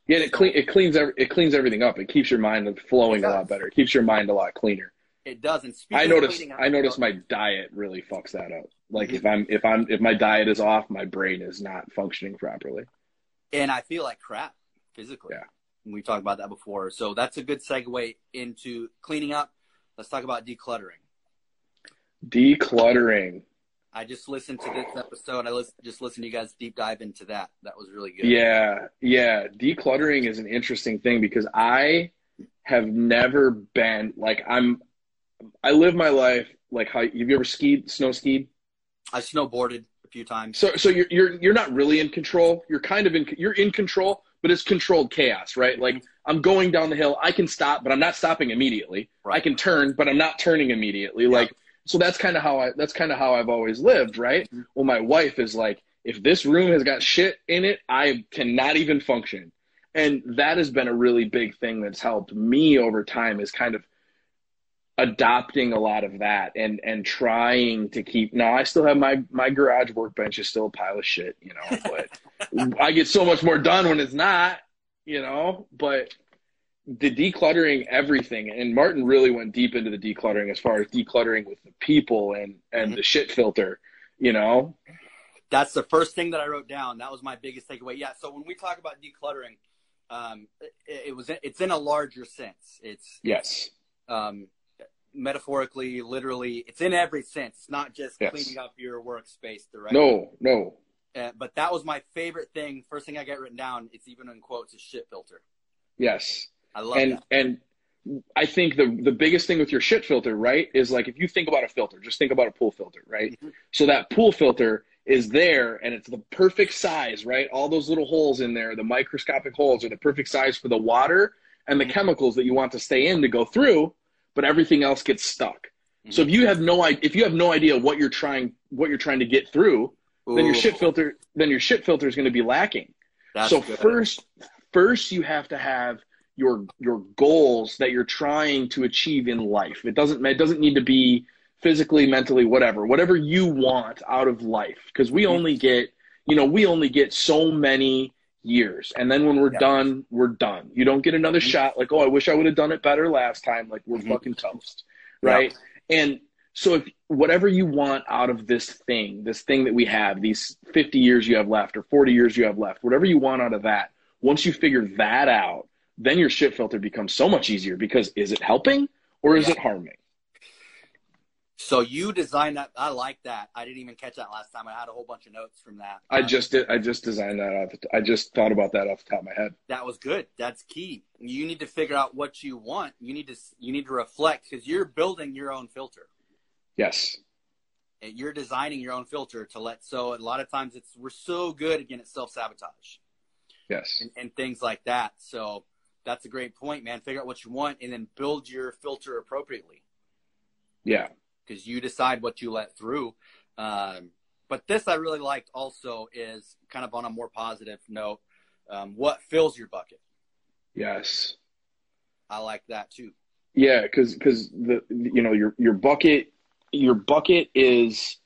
Yeah, and it clean it cleans it cleans everything up. It keeps your mind flowing a lot better. It keeps your mind a lot cleaner. It does. And speaking I notice cleaning up- I notice my diet really fucks that up. Like if I'm if I'm if my diet is off, my brain is not functioning properly. And I feel like crap physically. Yeah. We talked about that before. So that's a good segue into cleaning up. Let's talk about decluttering. Decluttering. I just listened to this episode. I just listened to you guys deep dive into that. That was really good. Yeah, yeah. Decluttering is an interesting thing because I have never been like I'm I live my life like how have you ever skied, snow skied? I snowboarded a few times. So so you're you're you're not really in control. You're kind of in you're in control, but it's controlled chaos, right? Like I'm going down the hill, I can stop, but I'm not stopping immediately. Right. I can turn, but I'm not turning immediately. Yeah. Like so that's kind of how I that's kind of how I've always lived, right? Mhm. Well, my wife is like, if this room has got shit in it, I cannot even function. And that has been a really big thing that's helped me over time is kind of adopting a lot of that and and trying to keep now I still have my my garage workbench is still a pile of shit, you know, but <laughs> I get so much more done when it's not, you know, but the decluttering everything and Martin really went deep into the decluttering as far as decluttering with the people and and the shit filter, you know. That's the first thing that I wrote down. That was my biggest takeaway. Yeah. So when we talk about decluttering, um, it, it was it's in a larger sense. It's Yes. um, metaphorically, literally, it's in every sense. It's not just Yes. cleaning up your workspace, right? No, no. Uh, but that was my favorite thing. First thing I got written down. It's even in quotes. a shit filter. Yes. I love and that. and I think the the biggest thing with your shit filter, right, is like if you think about a filter, just think about a pool filter, right? Mhm. So that pool filter is there and it's the perfect size, right? All those little holes in there, the microscopic holes are the perfect size for the water and the Mhm. chemicals that you want to stay in to go through, but everything else gets stuck. So if you have no idea if you have no idea what you're trying what you're trying to get through, then your Ooh, shit filter then your shit filter is going to be lacking That's so good. first first you have to have your your goals that you're trying to achieve in life it doesn't it doesn't need to be physically mentally whatever whatever you want out of life because we Mhm. only get you know we only get so many years and then when we're Yeah. done we're done you don't get another Mhm. shot like oh i wish i would have done it better last time like we're Mhm. fucking toast Yeah. right and so if whatever you want out of this thing, this thing that we have, these 50 years you have left or 40 years you have left, whatever you want out of that, once you figure that out, then your shit filter becomes so much easier because is it helping or is Yeah. it harming? So you designed that. I like that. I didn't even catch that last time. I had a whole bunch of notes from that. I Uh, just did I just designed that off the, I just thought about that off the top of my head. that was good. That's key. You need to figure out what you want. You need to you need to reflect because you're building your own filter. Yes. And You're designing your own filter to let. So a lot of times it's we're so good again at self sabotage Yes. and, and things like that. So that's a great point, man. Figure out what you want and then build your filter appropriately Yeah. Because you decide what you let through. Um, but this I really liked also is kind of on a more positive note. Um, what fills your bucket? Yes. I like that too. Yeah, because because the you know your your bucket your bucket is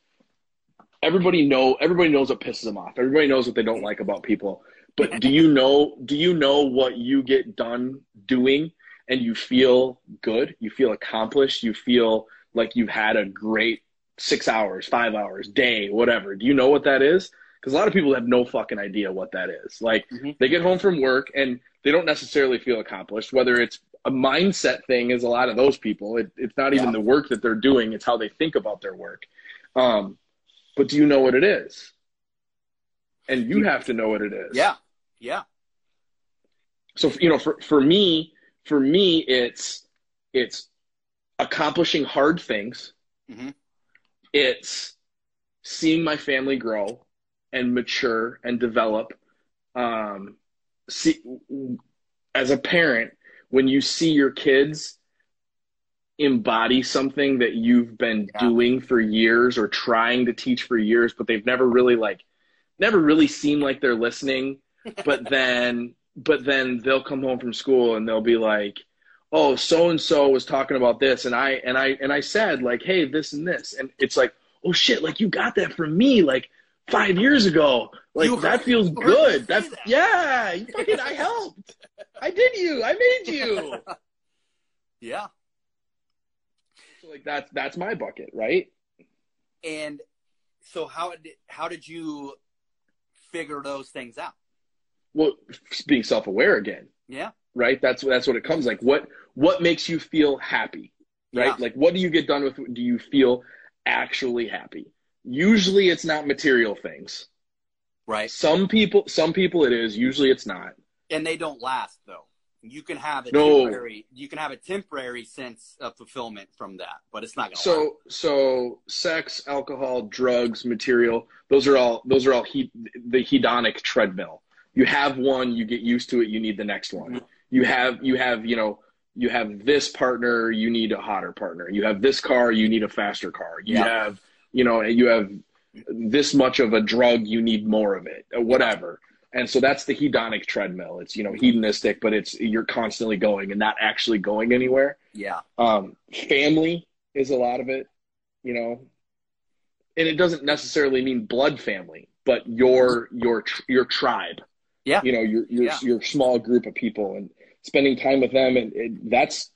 everybody know everybody knows what pisses them off. Everybody knows what they don't like about people. But do you know do you know what you get done doing and you feel good? You feel accomplished. You feel like you've had a great six hours, five hours, day, whatever. Do you know what that is? Because a lot of people have no fucking idea what that is. Like Mhm. they get home from work and they don't necessarily feel accomplished, whether it's a mindset thing is a lot of those people. It, it's not even Yeah. the work that they're doing; it's how they think about their work. Um, but do you know what it is? And you have to know what it is. Yeah, yeah, So you know, for for me, for me, it's it's accomplishing hard things. Mhm. It's seeing my family grow and mature and develop. Um, see, as a parent, when you see your kids embody something that you've been Yeah. doing for years or trying to teach for years, but they've never really like, never really seem like they're listening. <laughs> But then, but then they'll come home from school and they'll be like, "Oh, so and so was talking about this," and I and I and I said like, "Hey, this and this," and it's like, "Oh shit! Like you got that from me like five years ago. Like You that feels you heard me good. That's that. yeah. You fucking, I helped. I did you. I made you." <laughs> yeah. So like that's that's my bucket, right? And so how did how did you figure those things out? Well, being self-aware again, Yeah, right? That's that's what it comes like. What what makes you feel happy, right? Yeah. Like what do you get done with? Do you feel actually happy? Usually, it's not material things. right. Some people, some people, it is. Usually, it's not. And they don't last though. You can have a No. temporary you can have a temporary sense of fulfillment from that, but it's not gonna last. So so sex, alcohol, drugs, material, those are all those are all he, the hedonic treadmill. You have one, you get used to it, you need the next one. Mhm. You have you have, you know, you have this partner, you need a hotter partner. You have this car, you need a faster car. You Yeah. have, you know, you have this much of a drug, you need more of it, whatever. And so that's the hedonic treadmill. It's, you know, hedonistic, but it's you're constantly going and not actually going anywhere. yeah. Um, family is a lot of it, you know, and it doesn't necessarily mean blood family, but your your your tribe. Yeah. You know, your your Yeah. your small group of people and spending time with them, and it, that's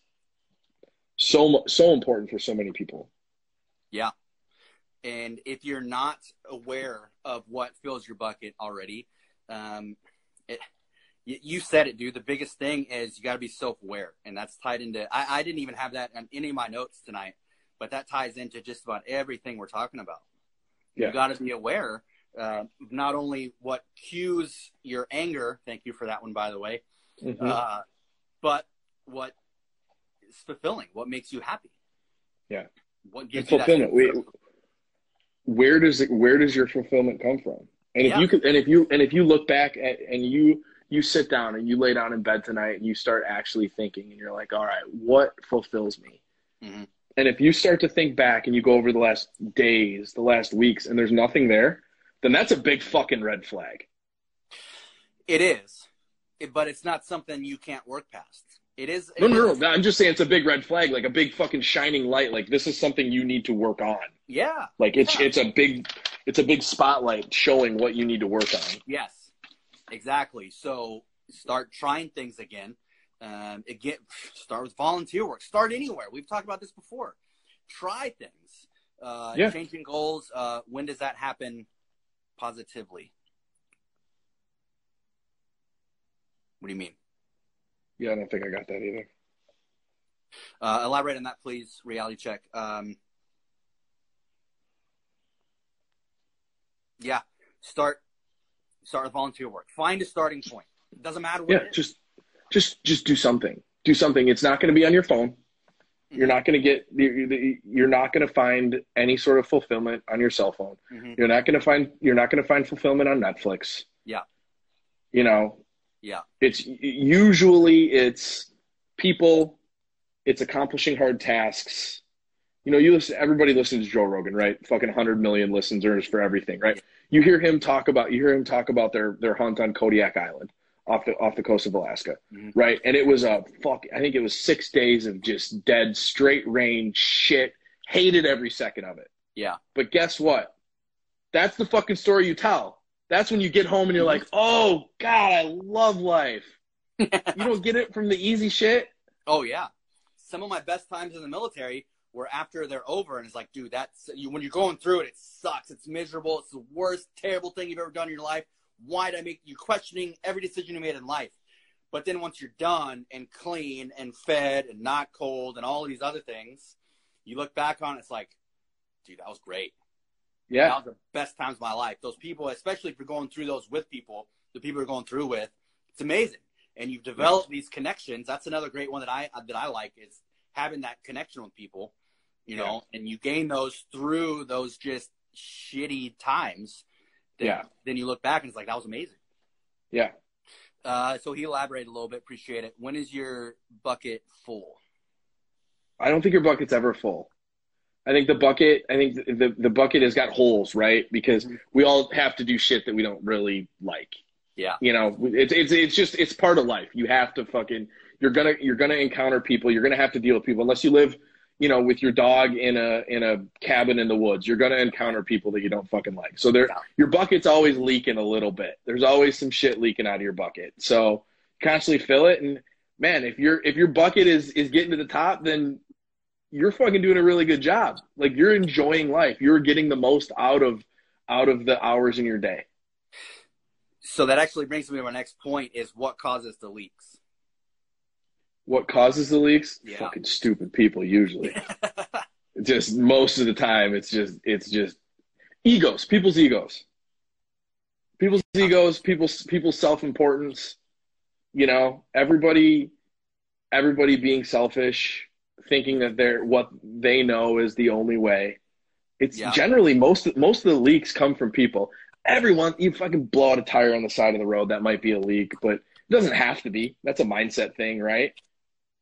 so so important for so many people. Yeah, and if you're not aware of what fills your bucket already, um, it, you, said it, dude. The biggest thing is you got to be self-aware, and that's tied into. I, I didn't even have that on any of my notes tonight, but that ties into just about everything we're talking about. Yeah. You got to be aware uh, not only what cues your anger. Thank you for that one, by the way. Mhm. Uh, but what is fulfilling? What makes you happy? Yeah. What And gives you that fulfillment. We, where does it, where does your fulfillment come from? And if Yeah. you could, and if you and if you look back at and you you sit down and you lay down in bed tonight and you start actually thinking and you're like, all right, what fulfills me? Mhm. And if you start to think back and you go over the last days, the last weeks, and there's nothing there, then that's a big fucking red flag. It is, but it's not something you can't work past. It is. No, it no, is- no. I'm just saying it's a big red flag, like a big fucking shining light. Like this is something you need to work on. Yeah. Like it's Yeah. it's a big it's a big spotlight showing what you need to work on. Yes. Exactly. So start trying things again. Um, again, start with volunteer work. Start anywhere. We've talked about this before. Try things. Uh, Yeah. Changing goals. Uh, when does that happen positively? What do you mean? Yeah, I don't think I got that either. Uh, elaborate on that, please. Reality check. Um, yeah, start start with volunteer work. Find a starting point. It doesn't matter what Yeah, just just just do something. Do something. It's not going to be on your phone. You're not going to get. you're- You're not going to find any sort of fulfillment on your cell phone. Mhm. You're not going to find. You're not going to find fulfillment on Netflix. Yeah. You know. Yeah. It's usually it's people. It's accomplishing hard tasks. You know, you listen. Everybody listens to Joe Rogan, right? Fucking 100 million listeners for everything, right? You hear him talk about. You hear him talk about their their hunt on Kodiak Island, off the off the coast of Alaska, Mhm. right? And it was a fuck. I think it was six days of just dead straight rain shit. Hated every second of it. Yeah. But guess what? That's the fucking story you tell. That's when you get home and you're like, oh god, I love life. <laughs> You don't get it from the easy shit. Oh yeah, some of my best times in the military were after they're over, and it's like, dude, that's you, when you're going through it, it sucks. It's miserable. It's the worst, terrible thing you've ever done in your life. Why did I make you questioning every decision you made in life? But then once you're done and clean and fed and not cold and all of these other things, you look back on it, it's like, dude, that was great. Yeah. That was the best times of my life. Those people, especially if you're going through those with people, the people you're going through with, it's amazing. And you've developed these connections. That's another great one that I that I like is having that connection with people, you know, and you gain those through those just shitty times. That, Yeah. Then you look back and it's like that was amazing. Yeah. Uh, so he elaborated a little bit. Appreciate it. When is your bucket full? I don't think your bucket's ever full. I think the bucket, I think the, the, the bucket has got holes, right? Because Mhm. we all have to do shit that we don't really like. Yeah. You know, it's, it's, it's just, it's part of life. You have to fucking, you're gonna, you're gonna encounter people. You're gonna have to deal with people unless you live, you know, with your dog in a, in a cabin in the woods. You're gonna encounter people that you don't fucking like. So there, Yeah. your bucket's always leaking a little bit. There's always some shit leaking out of your bucket. So constantly fill it. And man, if your, if your bucket is, is getting to the top, then you're fucking doing a really good job. Like you're enjoying life. You're getting the most out of out of the hours in your day. So that actually brings me to my next point: is what causes the leaks. What causes the leaks? Yeah. Fucking stupid people usually. <laughs> just most of the time it's just it's just egos, people's egos. People's egos, people's people's self-importance. You know, everybody, everybody being selfish, thinking that they're what they know is the only way. It's Yeah. generally most most of the leaks come from people. Everyone, you fucking blow out a tire on the side of the road, that might be a leak, but it doesn't have to be. That's a mindset thing, right?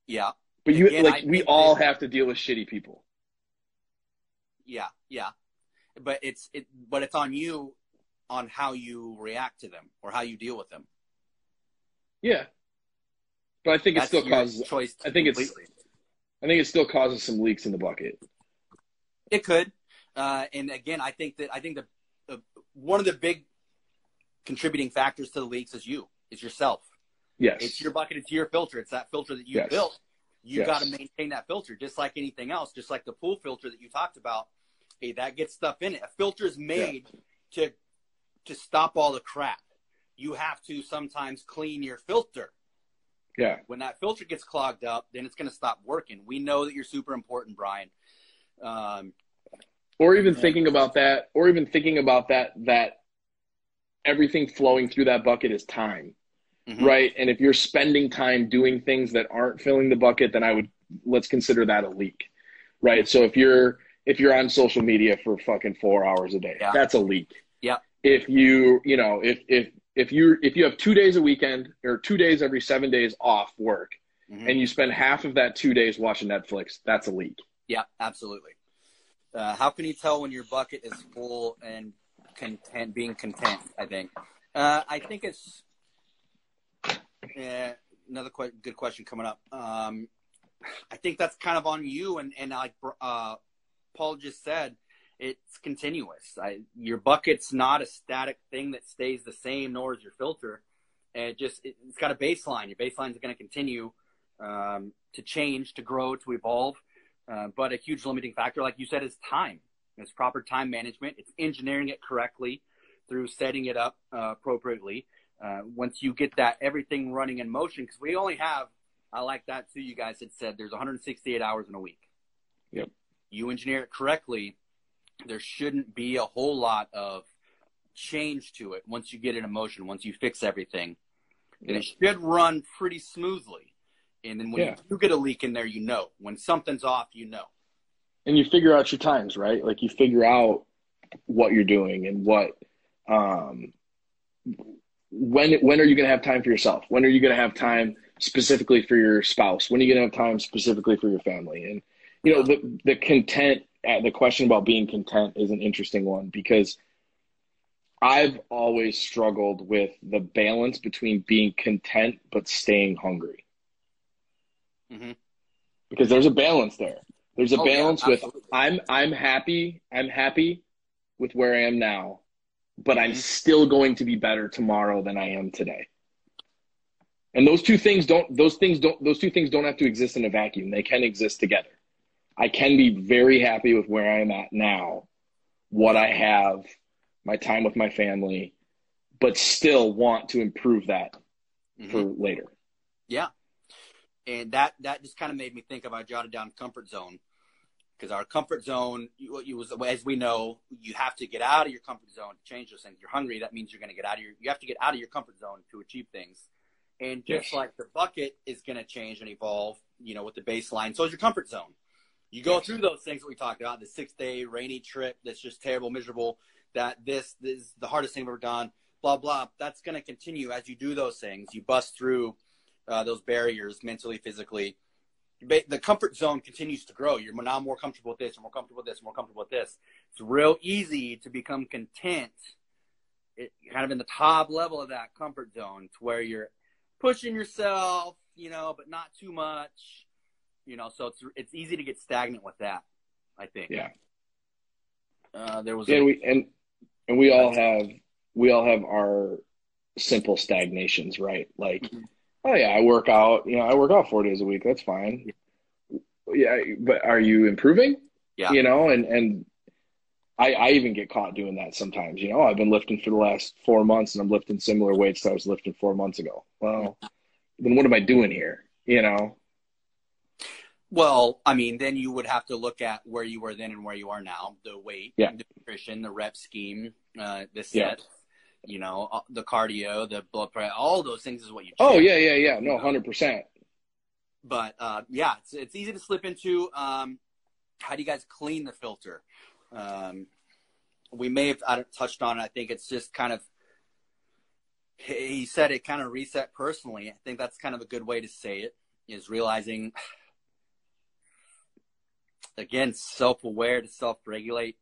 Yeah. But you Again, like I we think all have to deal with shitty people. Yeah, yeah. But it's it but it's on you on how you react to them or how you deal with them. Yeah. But I think it still causes choice. I think it's- completely. I think it still causes some leaks in the bucket. It could, uh, and again, I think that I think the, the one of the big contributing factors to the leaks is you, is yourself. Yes. It's your bucket, it's your filter, it's that filter that you Yes. built. You Yes. got to maintain that filter, just like anything else, just like the pool filter that you talked about. Hey, that gets stuff in it. A filter is made to to stop all the crap. You have to sometimes clean your filter. Yeah. when that filter gets clogged up, then it's going to stop working. We know that you're super important, Brian. Um, Or even thinking about that, or even thinking about that that everything flowing through that bucket is time. mhm. right? And if you're spending time doing things that aren't filling the bucket, then I would let's consider that a leak, right? So if you're if you're on social media for fucking four hours a day, Yeah. that's a leak. Yeah. If you you know if if if you if you have two days a weekend or two days every seven days off work, Mhm. and you spend half of that two days watching Netflix, that's a leak. Yeah, absolutely. Uh, how can you tell when your bucket is full and content, being content? I think. Uh, I think it's uh, another que- good question coming up. Um, I think that's kind of on you, and and like uh, Paul just said, it's continuous. I, your bucket's not a static thing that stays the same, nor is your filter. And it just it, it's got a baseline. Your baseline is going to continue um, to change, to grow, to evolve. Uh, but a huge limiting factor, like you said, is time. It's proper time management. It's engineering it correctly through setting it up uh, appropriately. Uh, once you get that everything running in motion, because we only have, I like that too. You guys had said there's 168 hours in a week. Yep. You engineer it correctly, there shouldn't be a whole lot of change to it once you get it in motion. Once you fix everything, then it should run pretty smoothly. And then when Yeah. you get a leak in there, you know. When something's off, you know. and you figure out your times, right? Like you figure out what you're doing and what um when when are you going to have time for yourself? When are you going to have time specifically for your spouse? When are you going to have time specifically for your family? And you know, the the content the question about being content is an interesting one because I've always struggled with the balance between being content but staying hungry. Mhm. Because there's a balance there. There's a Oh, yeah, balance with. I'm I'm happy. I'm happy with where I am now, but I'm Mhm. still going to be better tomorrow than I am today. And those two things don't those things don't those two things don't have to exist in a vacuum. They can exist together. I can be very happy with where I am at now, what I have, my time with my family, but still want to improve that Mhm. for later. Yeah. And that that just kind of made me think of I jotted down comfort zone because our comfort zone, you, you was as we know, you have to get out of your comfort zone to change those things. You're hungry, that means you're going to get out of your. You have to get out of your comfort zone to achieve things. And just Yes. like the bucket is going to change and evolve, you know, with the baseline, so is your comfort zone. You go through those things that we talked about, the six day rainy trip that's just terrible, miserable, that this, this is the hardest thing I've ever done, blah, blah. That's going to continue as you do those things. You bust through uh, those barriers mentally, physically. The comfort zone continues to grow. You're now more comfortable with this, you're more comfortable with this, more comfortable with this. It's real easy to become content, it, kind of in the top level of that comfort zone, to where you're pushing yourself, you know, but not too much, you know. So it's it's easy to get stagnant with that. I think. Yeah. Uh, there was Yeah, a, and we and and we all have we all have our simple stagnations, right? Like, Mhm. oh yeah, I work out. You know, I work out four days a week. That's fine. Yeah, but are you improving? Yeah. You know, and and I I even get caught doing that sometimes. You know, I've been lifting for the last four months, and I'm lifting similar weights that I was lifting four months ago. Well, then what am I doing here? You know? Well, I mean, then you would have to look at where you were then and where you are now, the weight, Yeah. the nutrition, the rep scheme, uh, the Yeah. sets. you know, uh, the cardio, the blood pressure, all those things is what you. Oh yeah, yeah, yeah. No, hundred percent. But uh, yeah, it's it's easy to slip into. Um, how do you guys clean the filter? Um, we may have I don't- touched on it. I think it's just kind of. He said it kind of reset personally. I think that's kind of a good way to say it. Is realizing, again, self-aware to self-regulate,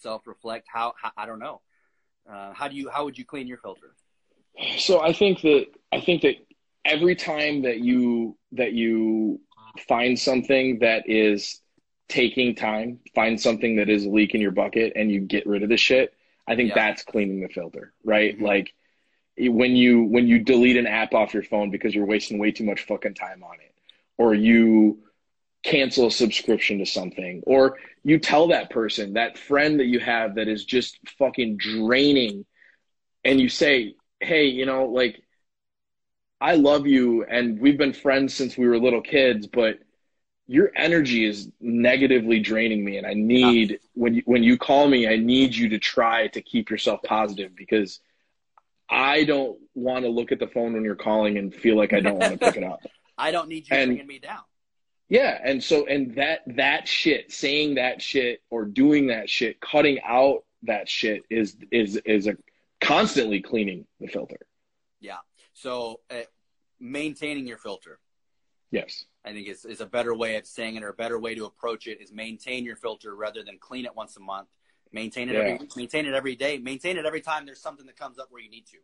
self-reflect. How, how I don't know. Uh, how do you how would you clean your filter? So I think that I think that every time that you that you find something that is taking time, find something that is a leak in your bucket, and you get rid of the shit. I think Yeah. that's cleaning the filter, right? Mhm. Like when you when you delete an app off your phone because you're wasting way too much fucking time on it, or you cancel a subscription to something, or you tell that person, that friend that you have that is just fucking draining, and you say, hey, you know, like, I love you and we've been friends since we were little kids, but your energy is negatively draining me. And I need, when you, when you call me, I need you to try to keep yourself positive because I don't want to look at the phone when you're calling and feel like I don't want to pick it up. <laughs> I don't need you And- bringing me down. Yeah, and so and that that shit, saying that shit or doing that shit, cutting out that shit is is is a constantly cleaning the filter. Yeah. So uh, maintaining your filter, Yes. I think is, is a better way of saying it or a better way to approach it is maintain your filter rather than clean it once a month. Maintain it Yeah. every maintain it every day. Maintain it every time there's something that comes up where you need to.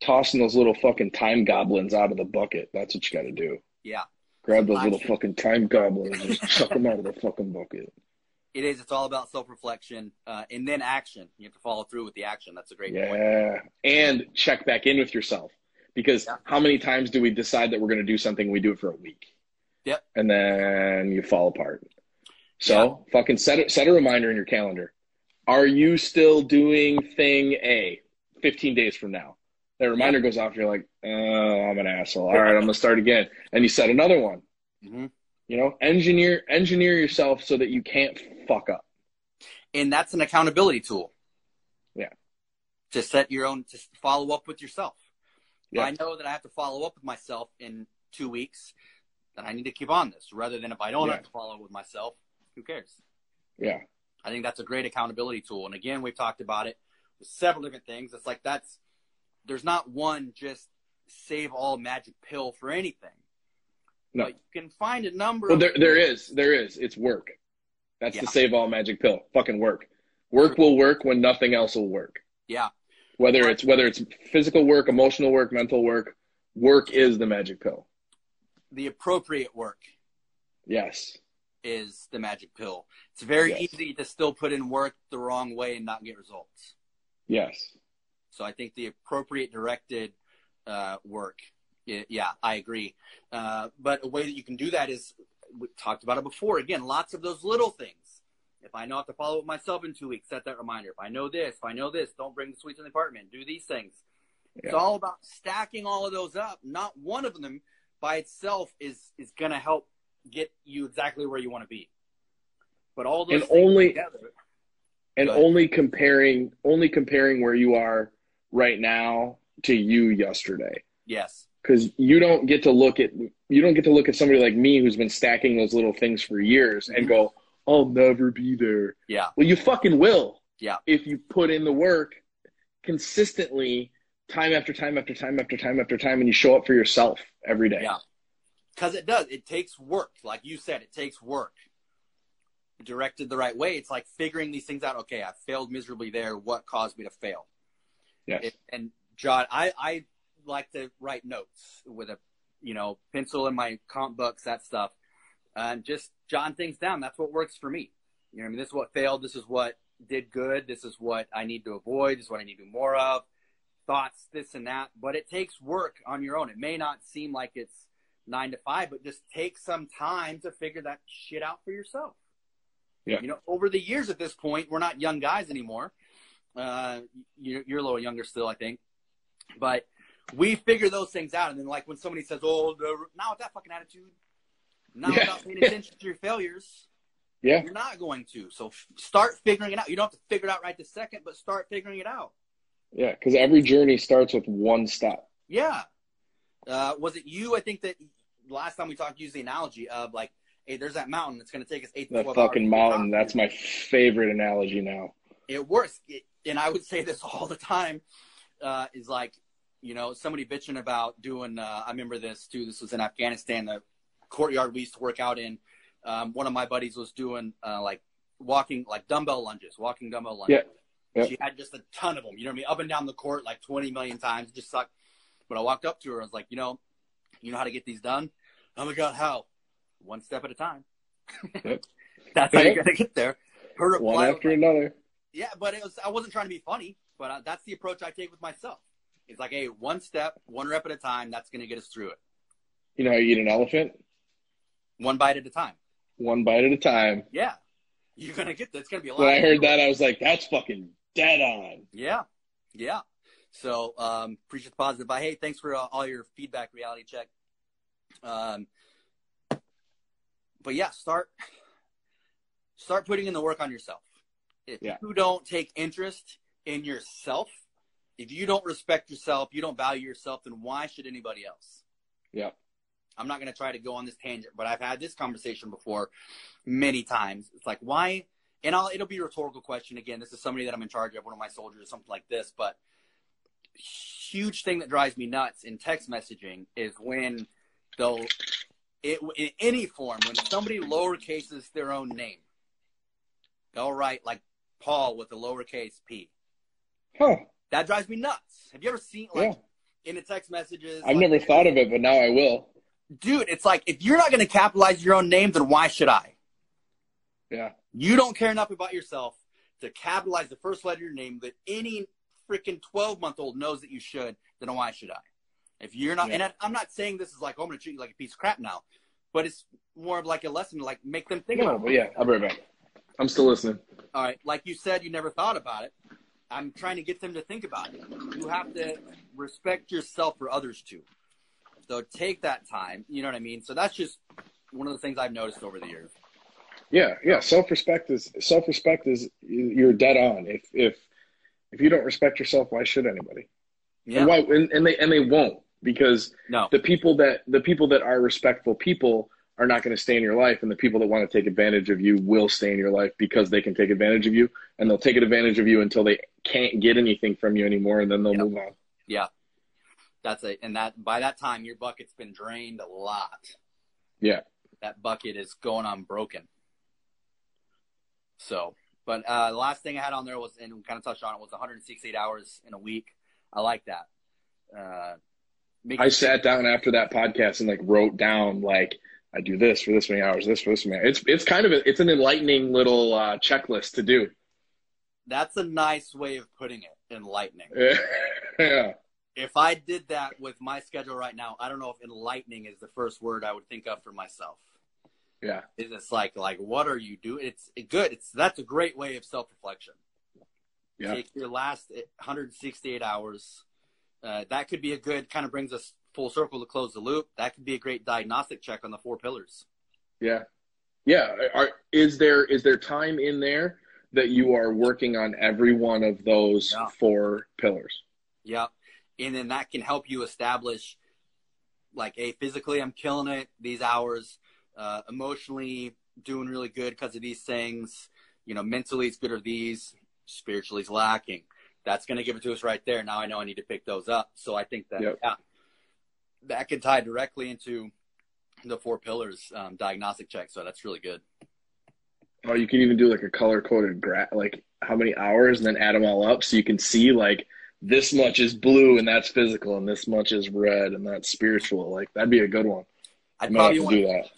Tossing those little fucking time goblins out of the bucket. That's what you got to do. Yeah. Grab those little fucking time goblins and just chuck <laughs> them out of the fucking bucket. It is. It's all about self reflection uh, and then action. You have to follow through with the action. That's a great point. Yeah. And check back in with yourself. Because Yeah. how many times do we decide that we're going to do something? We do it for a week. Yep. And then you fall apart. So fucking set a, set a reminder in your calendar. Are you still doing thing A 15 days from now? That reminder goes off. You're like, oh, I'm an asshole. All right, I'm going to start again. And you set another one. hmm You know, engineer engineer yourself so that you can't fuck up. And that's an accountability tool. Yeah. To set your own, to follow up with yourself. Yeah. I know that I have to follow up with myself in two weeks, then I need to keep on this rather than if I don't Yeah. have to follow up with myself, who cares? Yeah. I think that's a great accountability tool. And again, we've talked about it with several different things. It's like that's, there's not one just save all magic pill for anything. No. But you can find a number Well, there there is there is. It's work. That's Yeah. the save all magic pill. Fucking work. Work will work when nothing else will work. Yeah. Whether it's whether it's physical work, emotional work, mental work, work is the magic pill. The appropriate work Yes. is the magic pill. It's very Yes. easy to still put in work the wrong way and not get results. Yes. So I think the appropriate directed uh, work. Yeah, I agree. Uh, but a way that you can do that is we talked about it before. Again, lots of those little things. If I know I have to follow up myself in two weeks, set that reminder. If I know this, if I know this, don't bring the sweets in the apartment. Do these things. It's all about stacking all of those up. Not one of them by itself is is going to help get you exactly where you want to be. But all those And things only- together. And only comparing only comparing where you are right now to you yesterday. Yes. Because you don't get to look at you don't get to look at somebody like me who's been stacking those little things for years and Mhm. go, I'll never be there. Yeah. Well, you fucking will. Yeah. If you put in the work consistently, time after time after time after time after time, and you show up for yourself every day. Yeah. Because it does. It takes work. Like you said, it takes work. Directed the right way, it's like figuring these things out. Okay, I failed miserably there. What caused me to fail? Yes. It, and John, I, I like to write notes with a, you know, pencil in my comp books, that stuff, and just jot things down. That's what works for me. You know, what I mean, this is what failed. This is what did good. This is what I need to avoid. This is what I need to do more of. Thoughts, this and that. But it takes work on your own. It may not seem like it's nine to five, but just take some time to figure that shit out for yourself. Yeah. You know, over the years at this point, we're not young guys anymore. Uh, you're, you're a little younger still, I think. But we figure those things out. And then, like, when somebody says, oh, the, not with that fucking attitude, not Yeah. without paying attention to your failures, Yeah. you're not going to. So f- start figuring it out. You don't have to figure it out right this second, but start figuring it out. Yeah, because every journey starts with one step. Yeah. Uh, was it you? I think that last time we talked, used the analogy of like, hey, there's that mountain. It's going to take us eight. to That fucking mountain. That's my favorite analogy now. It works, it, and I would say this <laughs> all the time. Uh, is like, you know, somebody bitching about doing. Uh, I remember this too. This was in Afghanistan. The courtyard we used to work out in. Um, one of my buddies was doing uh, like walking, like dumbbell lunges, walking dumbbell lunges. Yeah. Yep. She had just a ton of them. You know what I mean? Up and down the court like 20 million times. Just sucked. But I walked up to her. I was like, you know, you know how to get these done? Oh my God, how? One step at a time. <laughs> Yep. That's how you're gonna get there. Her reply One after like, another. Yeah, but it was. I wasn't trying to be funny, but uh, that's the approach I take with myself. It's like, hey, one step, one rep at a time. That's gonna get us through it. You know how you eat an elephant? One bite at a time. One bite at a time. Yeah, you're gonna get. That's gonna be a lot. When I heard that, I was like, that's fucking dead on. Yeah, yeah. So um, appreciate the positive. But hey, thanks for uh, all your feedback. Reality check. Um, but yeah, start start putting in the work on yourself. If Yeah. you don't take interest in yourself, if you don't respect yourself, you don't value yourself, then why should anybody else? Yeah. I'm not going to try to go on this tangent, but I've had this conversation before many times. It's like, why? And I'll, it'll be a rhetorical question. Again, this is somebody that I'm in charge of, one of my soldiers or something like this. But huge thing that drives me nuts in text messaging is when they'll, it, in any form, when somebody lowercases their own name, they'll write like Paul with a lowercase p. Huh. That drives me nuts. Have you ever seen like Yeah. in the text messages? I've like, never thought of it, but now I will. dude, it's like if you're not going to capitalize your own name, then why should I? Yeah. You don't care enough about yourself to capitalize the first letter of your name that any freaking 12 month old knows that you should, then why should I? If you're not, Yeah. and I, I'm not saying this is like, oh, I'm going to treat you like a piece of crap now, but it's more of like a lesson to like make them think No, about it. yeah, I'll be right back. I'm still listening. All right, like you said, you never thought about it. I'm trying to get them to think about it. You have to respect yourself for others too. So take that time. You know what I mean? So that's just one of the things I've noticed over the years. Yeah, yeah. Self respect is self respect is you're dead on. If if if you don't respect yourself, why should anybody? Yeah. And why? And, and they and they won't because No. the people that the people that are respectful people are not going to stay in your life, and the people that want to take advantage of you will stay in your life because they can take advantage of you, and they'll take advantage of you until they can't get anything from you anymore, and then they'll Yep. move on. Yeah. That's it. And that by that time your bucket's been drained a lot. Yeah. That bucket is going on broken. So, but uh, the last thing I had on there was, and we kind of touched on it, was 168 hours in a week. I like that. Uh, I sat down after that podcast and like wrote down like I do this for this many hours, this for this many. It's it's kind of a, it's an enlightening little uh, checklist to do. That's a nice way of putting it. Enlightening. <laughs> yeah, If I did that with my schedule right now, I don't know if enlightening is the first word I would think of for myself. yeah, It's like, like, what are you doing? It's good. It's that's a great way of self reflection. yeah, Take your last 168 hours. Uh, that could be a good kind of brings us full circle to close the loop. That could be a great diagnostic check on the four pillars. yeah, yeah. Are, is there is there time in there that you are working on every one of those Yeah. four pillars? Yep. And then that can help you establish like, hey, physically I'm killing it these hours, uh, emotionally doing really good because of these things, you know, mentally it's good or these, spiritually it's lacking. That's going to give it to us right there. Now I know I need to pick those up. So I think that, Yep. yeah, that can tie directly into the four pillars um, diagnostic check. So that's really good. Oh, you can even do like a color coded graph, like how many hours, and then add them all up so you can see like this much is blue and that's physical, and this much is red and that's spiritual. Like that'd be a good one. I'd have probably to want do that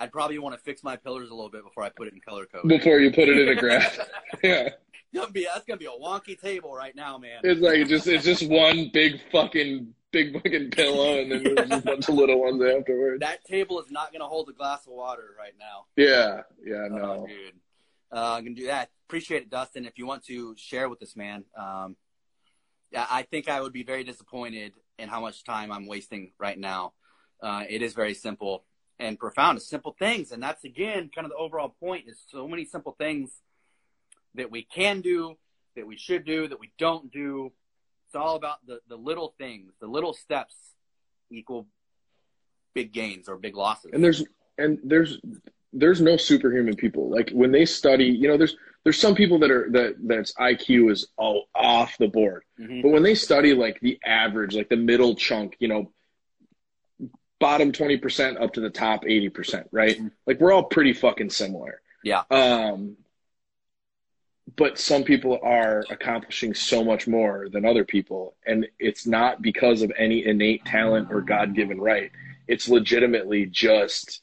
I'd probably want to fix my pillars a little bit before I put it in color code. before you put it in a graph. <laughs> <laughs> yeah. Gonna be, that's gonna be a wonky table right now, man. It's like just it's just one big fucking big fucking pillow, and then there's just a bunch of little ones afterwards. That table is not gonna hold a glass of water right now. Yeah, yeah, Oh, no, dude. Uh, I'm gonna do that. Appreciate it, Dustin. If you want to share with this man, um, yeah, I think I would be very disappointed in how much time I'm wasting right now. Uh, it is very simple and profound. It's simple things, and that's again kind of the overall point. Is so many simple things that we can do, that we should do, that we don't do. It's all about the the little things, the little steps equal big gains or big losses. And there's and there's there's no superhuman people. Like when they study, you know, there's there's some people that are that that's IQ is all off the board. Mhm. But when they study like the average, like the middle chunk, you know, bottom 20% up to the top 80%, right? Mhm. Like we're all pretty fucking similar. Yeah. Um but some people are accomplishing so much more than other people and it's not because of any innate talent or god-given right. It's legitimately just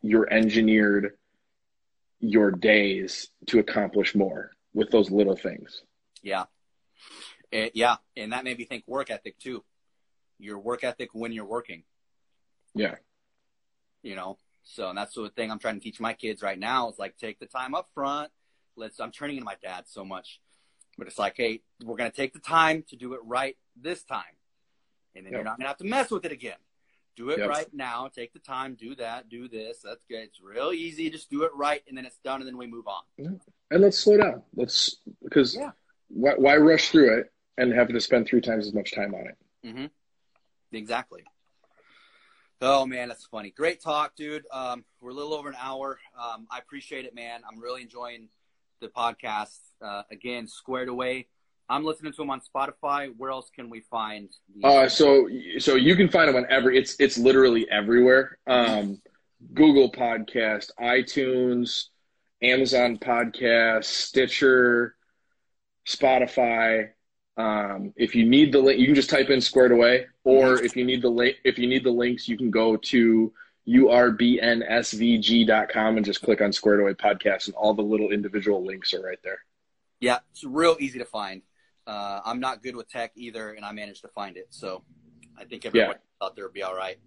you're engineered your days to accomplish more with those little things. Yeah. Eh, yeah. And that made me think work ethic too. Your work ethic when you're working, Yeah. you know? So, and that's the thing I'm trying to teach my kids right now is like, take the time up front. Let's, I'm turning into my dad so much, but it's like, hey, we're going to take the time to do it right this time. And then Yep. you're not going to have to mess with it again. Do it Yep. right now. Take the time, do that, do this. That's good. It's real easy. Just do it right. And then it's done. And then we move on. And let's slow down. Let's because Yeah. why, why rush through it and have to spend three times as much time on it? Mm-hmm. Exactly. Oh man, that's funny. Great talk, dude. Um, we're a little over an hour. Um, I appreciate it, man. I'm really enjoying the podcast. Uh, again, squared away. I'm listening to them on Spotify. Where else can we find? Uh, so so you can find them on every. It's it's literally everywhere. Um, Google Podcast, iTunes, Amazon Podcast, Stitcher, Spotify. Um, if you need the link, you can just type in "squared away," or if you need the link, if you need the links, you can go to urbnsvg.com and just click on "squared away podcast," and all the little individual links are right there. yeah, it's real easy to find. Uh, I'm not good with tech either, and I managed to find it. So I think everyone out there will be all right.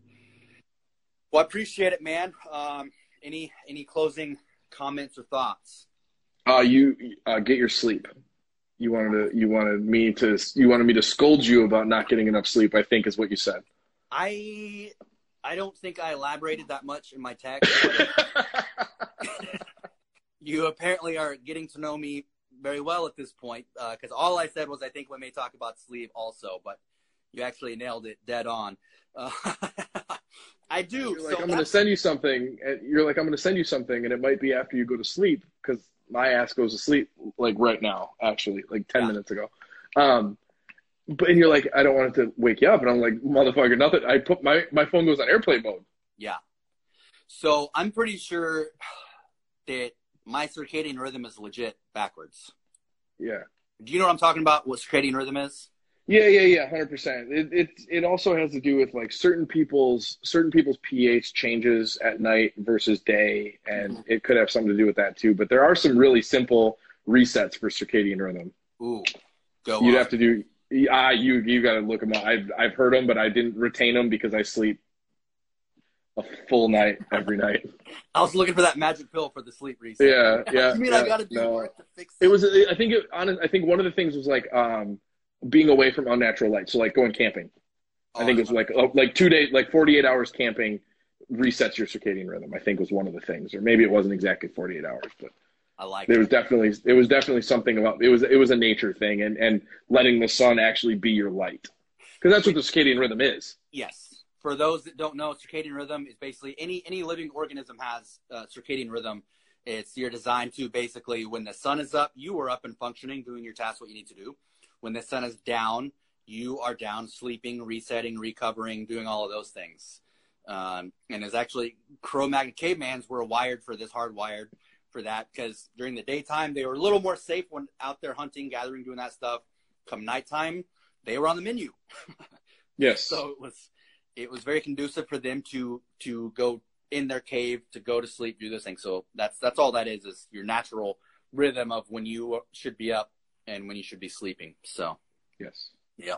Well, I appreciate it, man. Um, any any closing comments or thoughts? Uh, you uh, get your sleep. You wanted to. You wanted me to. You wanted me to scold you about not getting enough sleep. I think is what you said. I I don't think I elaborated that much in my text. <laughs> you apparently are getting to know me very well at this point because all I said was I think we may talk about sleep also, but you actually nailed it dead on. Uh, <laughs> I do. You're like, so I'm going to send you something. And you're like, I'm going to send you something, and it might be after you go to sleep because my ass goes to sleep like right now, actually, like ten Yeah. minutes ago. Um, but and you're like, I don't want it to wake you up, and I'm like, motherfucker, nothing. I put my my phone goes on airplane mode. Yeah. So I'm pretty sure that my circadian rhythm is legit backwards. Yeah. Do you know what I'm talking about? What circadian rhythm is? Yeah, yeah, yeah, hundred percent. It it it also has to do with like certain people's certain people's pH changes at night versus day, and mm-hmm. it could have something to do with that too. But there are some really simple resets for circadian rhythm. Ooh, go You'd on. have to do. Ah, you you got to look them up. I've I've heard them, but I didn't retain them because I sleep a full night every night. <laughs> I was looking for that magic pill for the sleep reset. Yeah, yeah. <laughs> you mean yeah, I got to do no. work to fix It It was. I think. It, honest, I think one of the things was like um, being away from unnatural light. So like going camping. I think it was like oh, like two days, like 48 hours camping resets your circadian rhythm. I think was one of the things, or maybe it wasn't exactly 48 hours, but I like there it. was definitely it was definitely something about it was it was a nature thing, and and letting the sun actually be your light, because that's what the circadian rhythm is. Yes. For those that don't know, circadian rhythm is basically any any living organism has uh, circadian rhythm. It's you're designed to basically when the sun is up, you are up and functioning, doing your tasks, what you need to do. When the sun is down, you are down, sleeping, resetting, recovering, doing all of those things. Um, and it's actually Cro-Magnon cavemans were wired for this, hardwired for that because during the daytime they were a little more safe when out there hunting, gathering, doing that stuff. Come nighttime, they were on the menu. <laughs> Yes. So it was it was very conducive for them to to go in their cave to go to sleep, do this thing. So that's that's all that is is your natural rhythm of when you should be up and when you should be sleeping. So yes. yeah,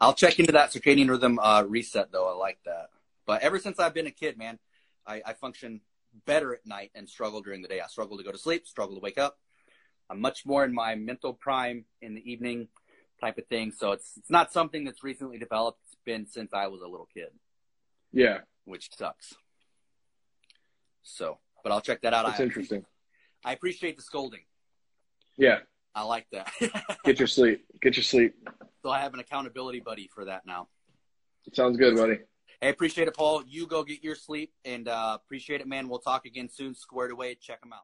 I'll check into that circadian rhythm uh, reset though. I like that. But ever since I've been a kid, man, I, I function better at night and struggle during the day. I struggle to go to sleep, struggle to wake up. I'm much more in my mental prime in the evening type of thing. So it's it's not something that's recently developed. It's been since I was a little kid, Yeah. which sucks. So, but I'll check that out. That's I, interesting. I appreciate the scolding. Yeah. I like that. <laughs> Get your sleep. Get your sleep. so I have an accountability buddy for that now. Sounds good, buddy. Hey, appreciate it, Paul. You go get your sleep and uh, appreciate it, man. We'll talk again soon. Squared away. Check them out.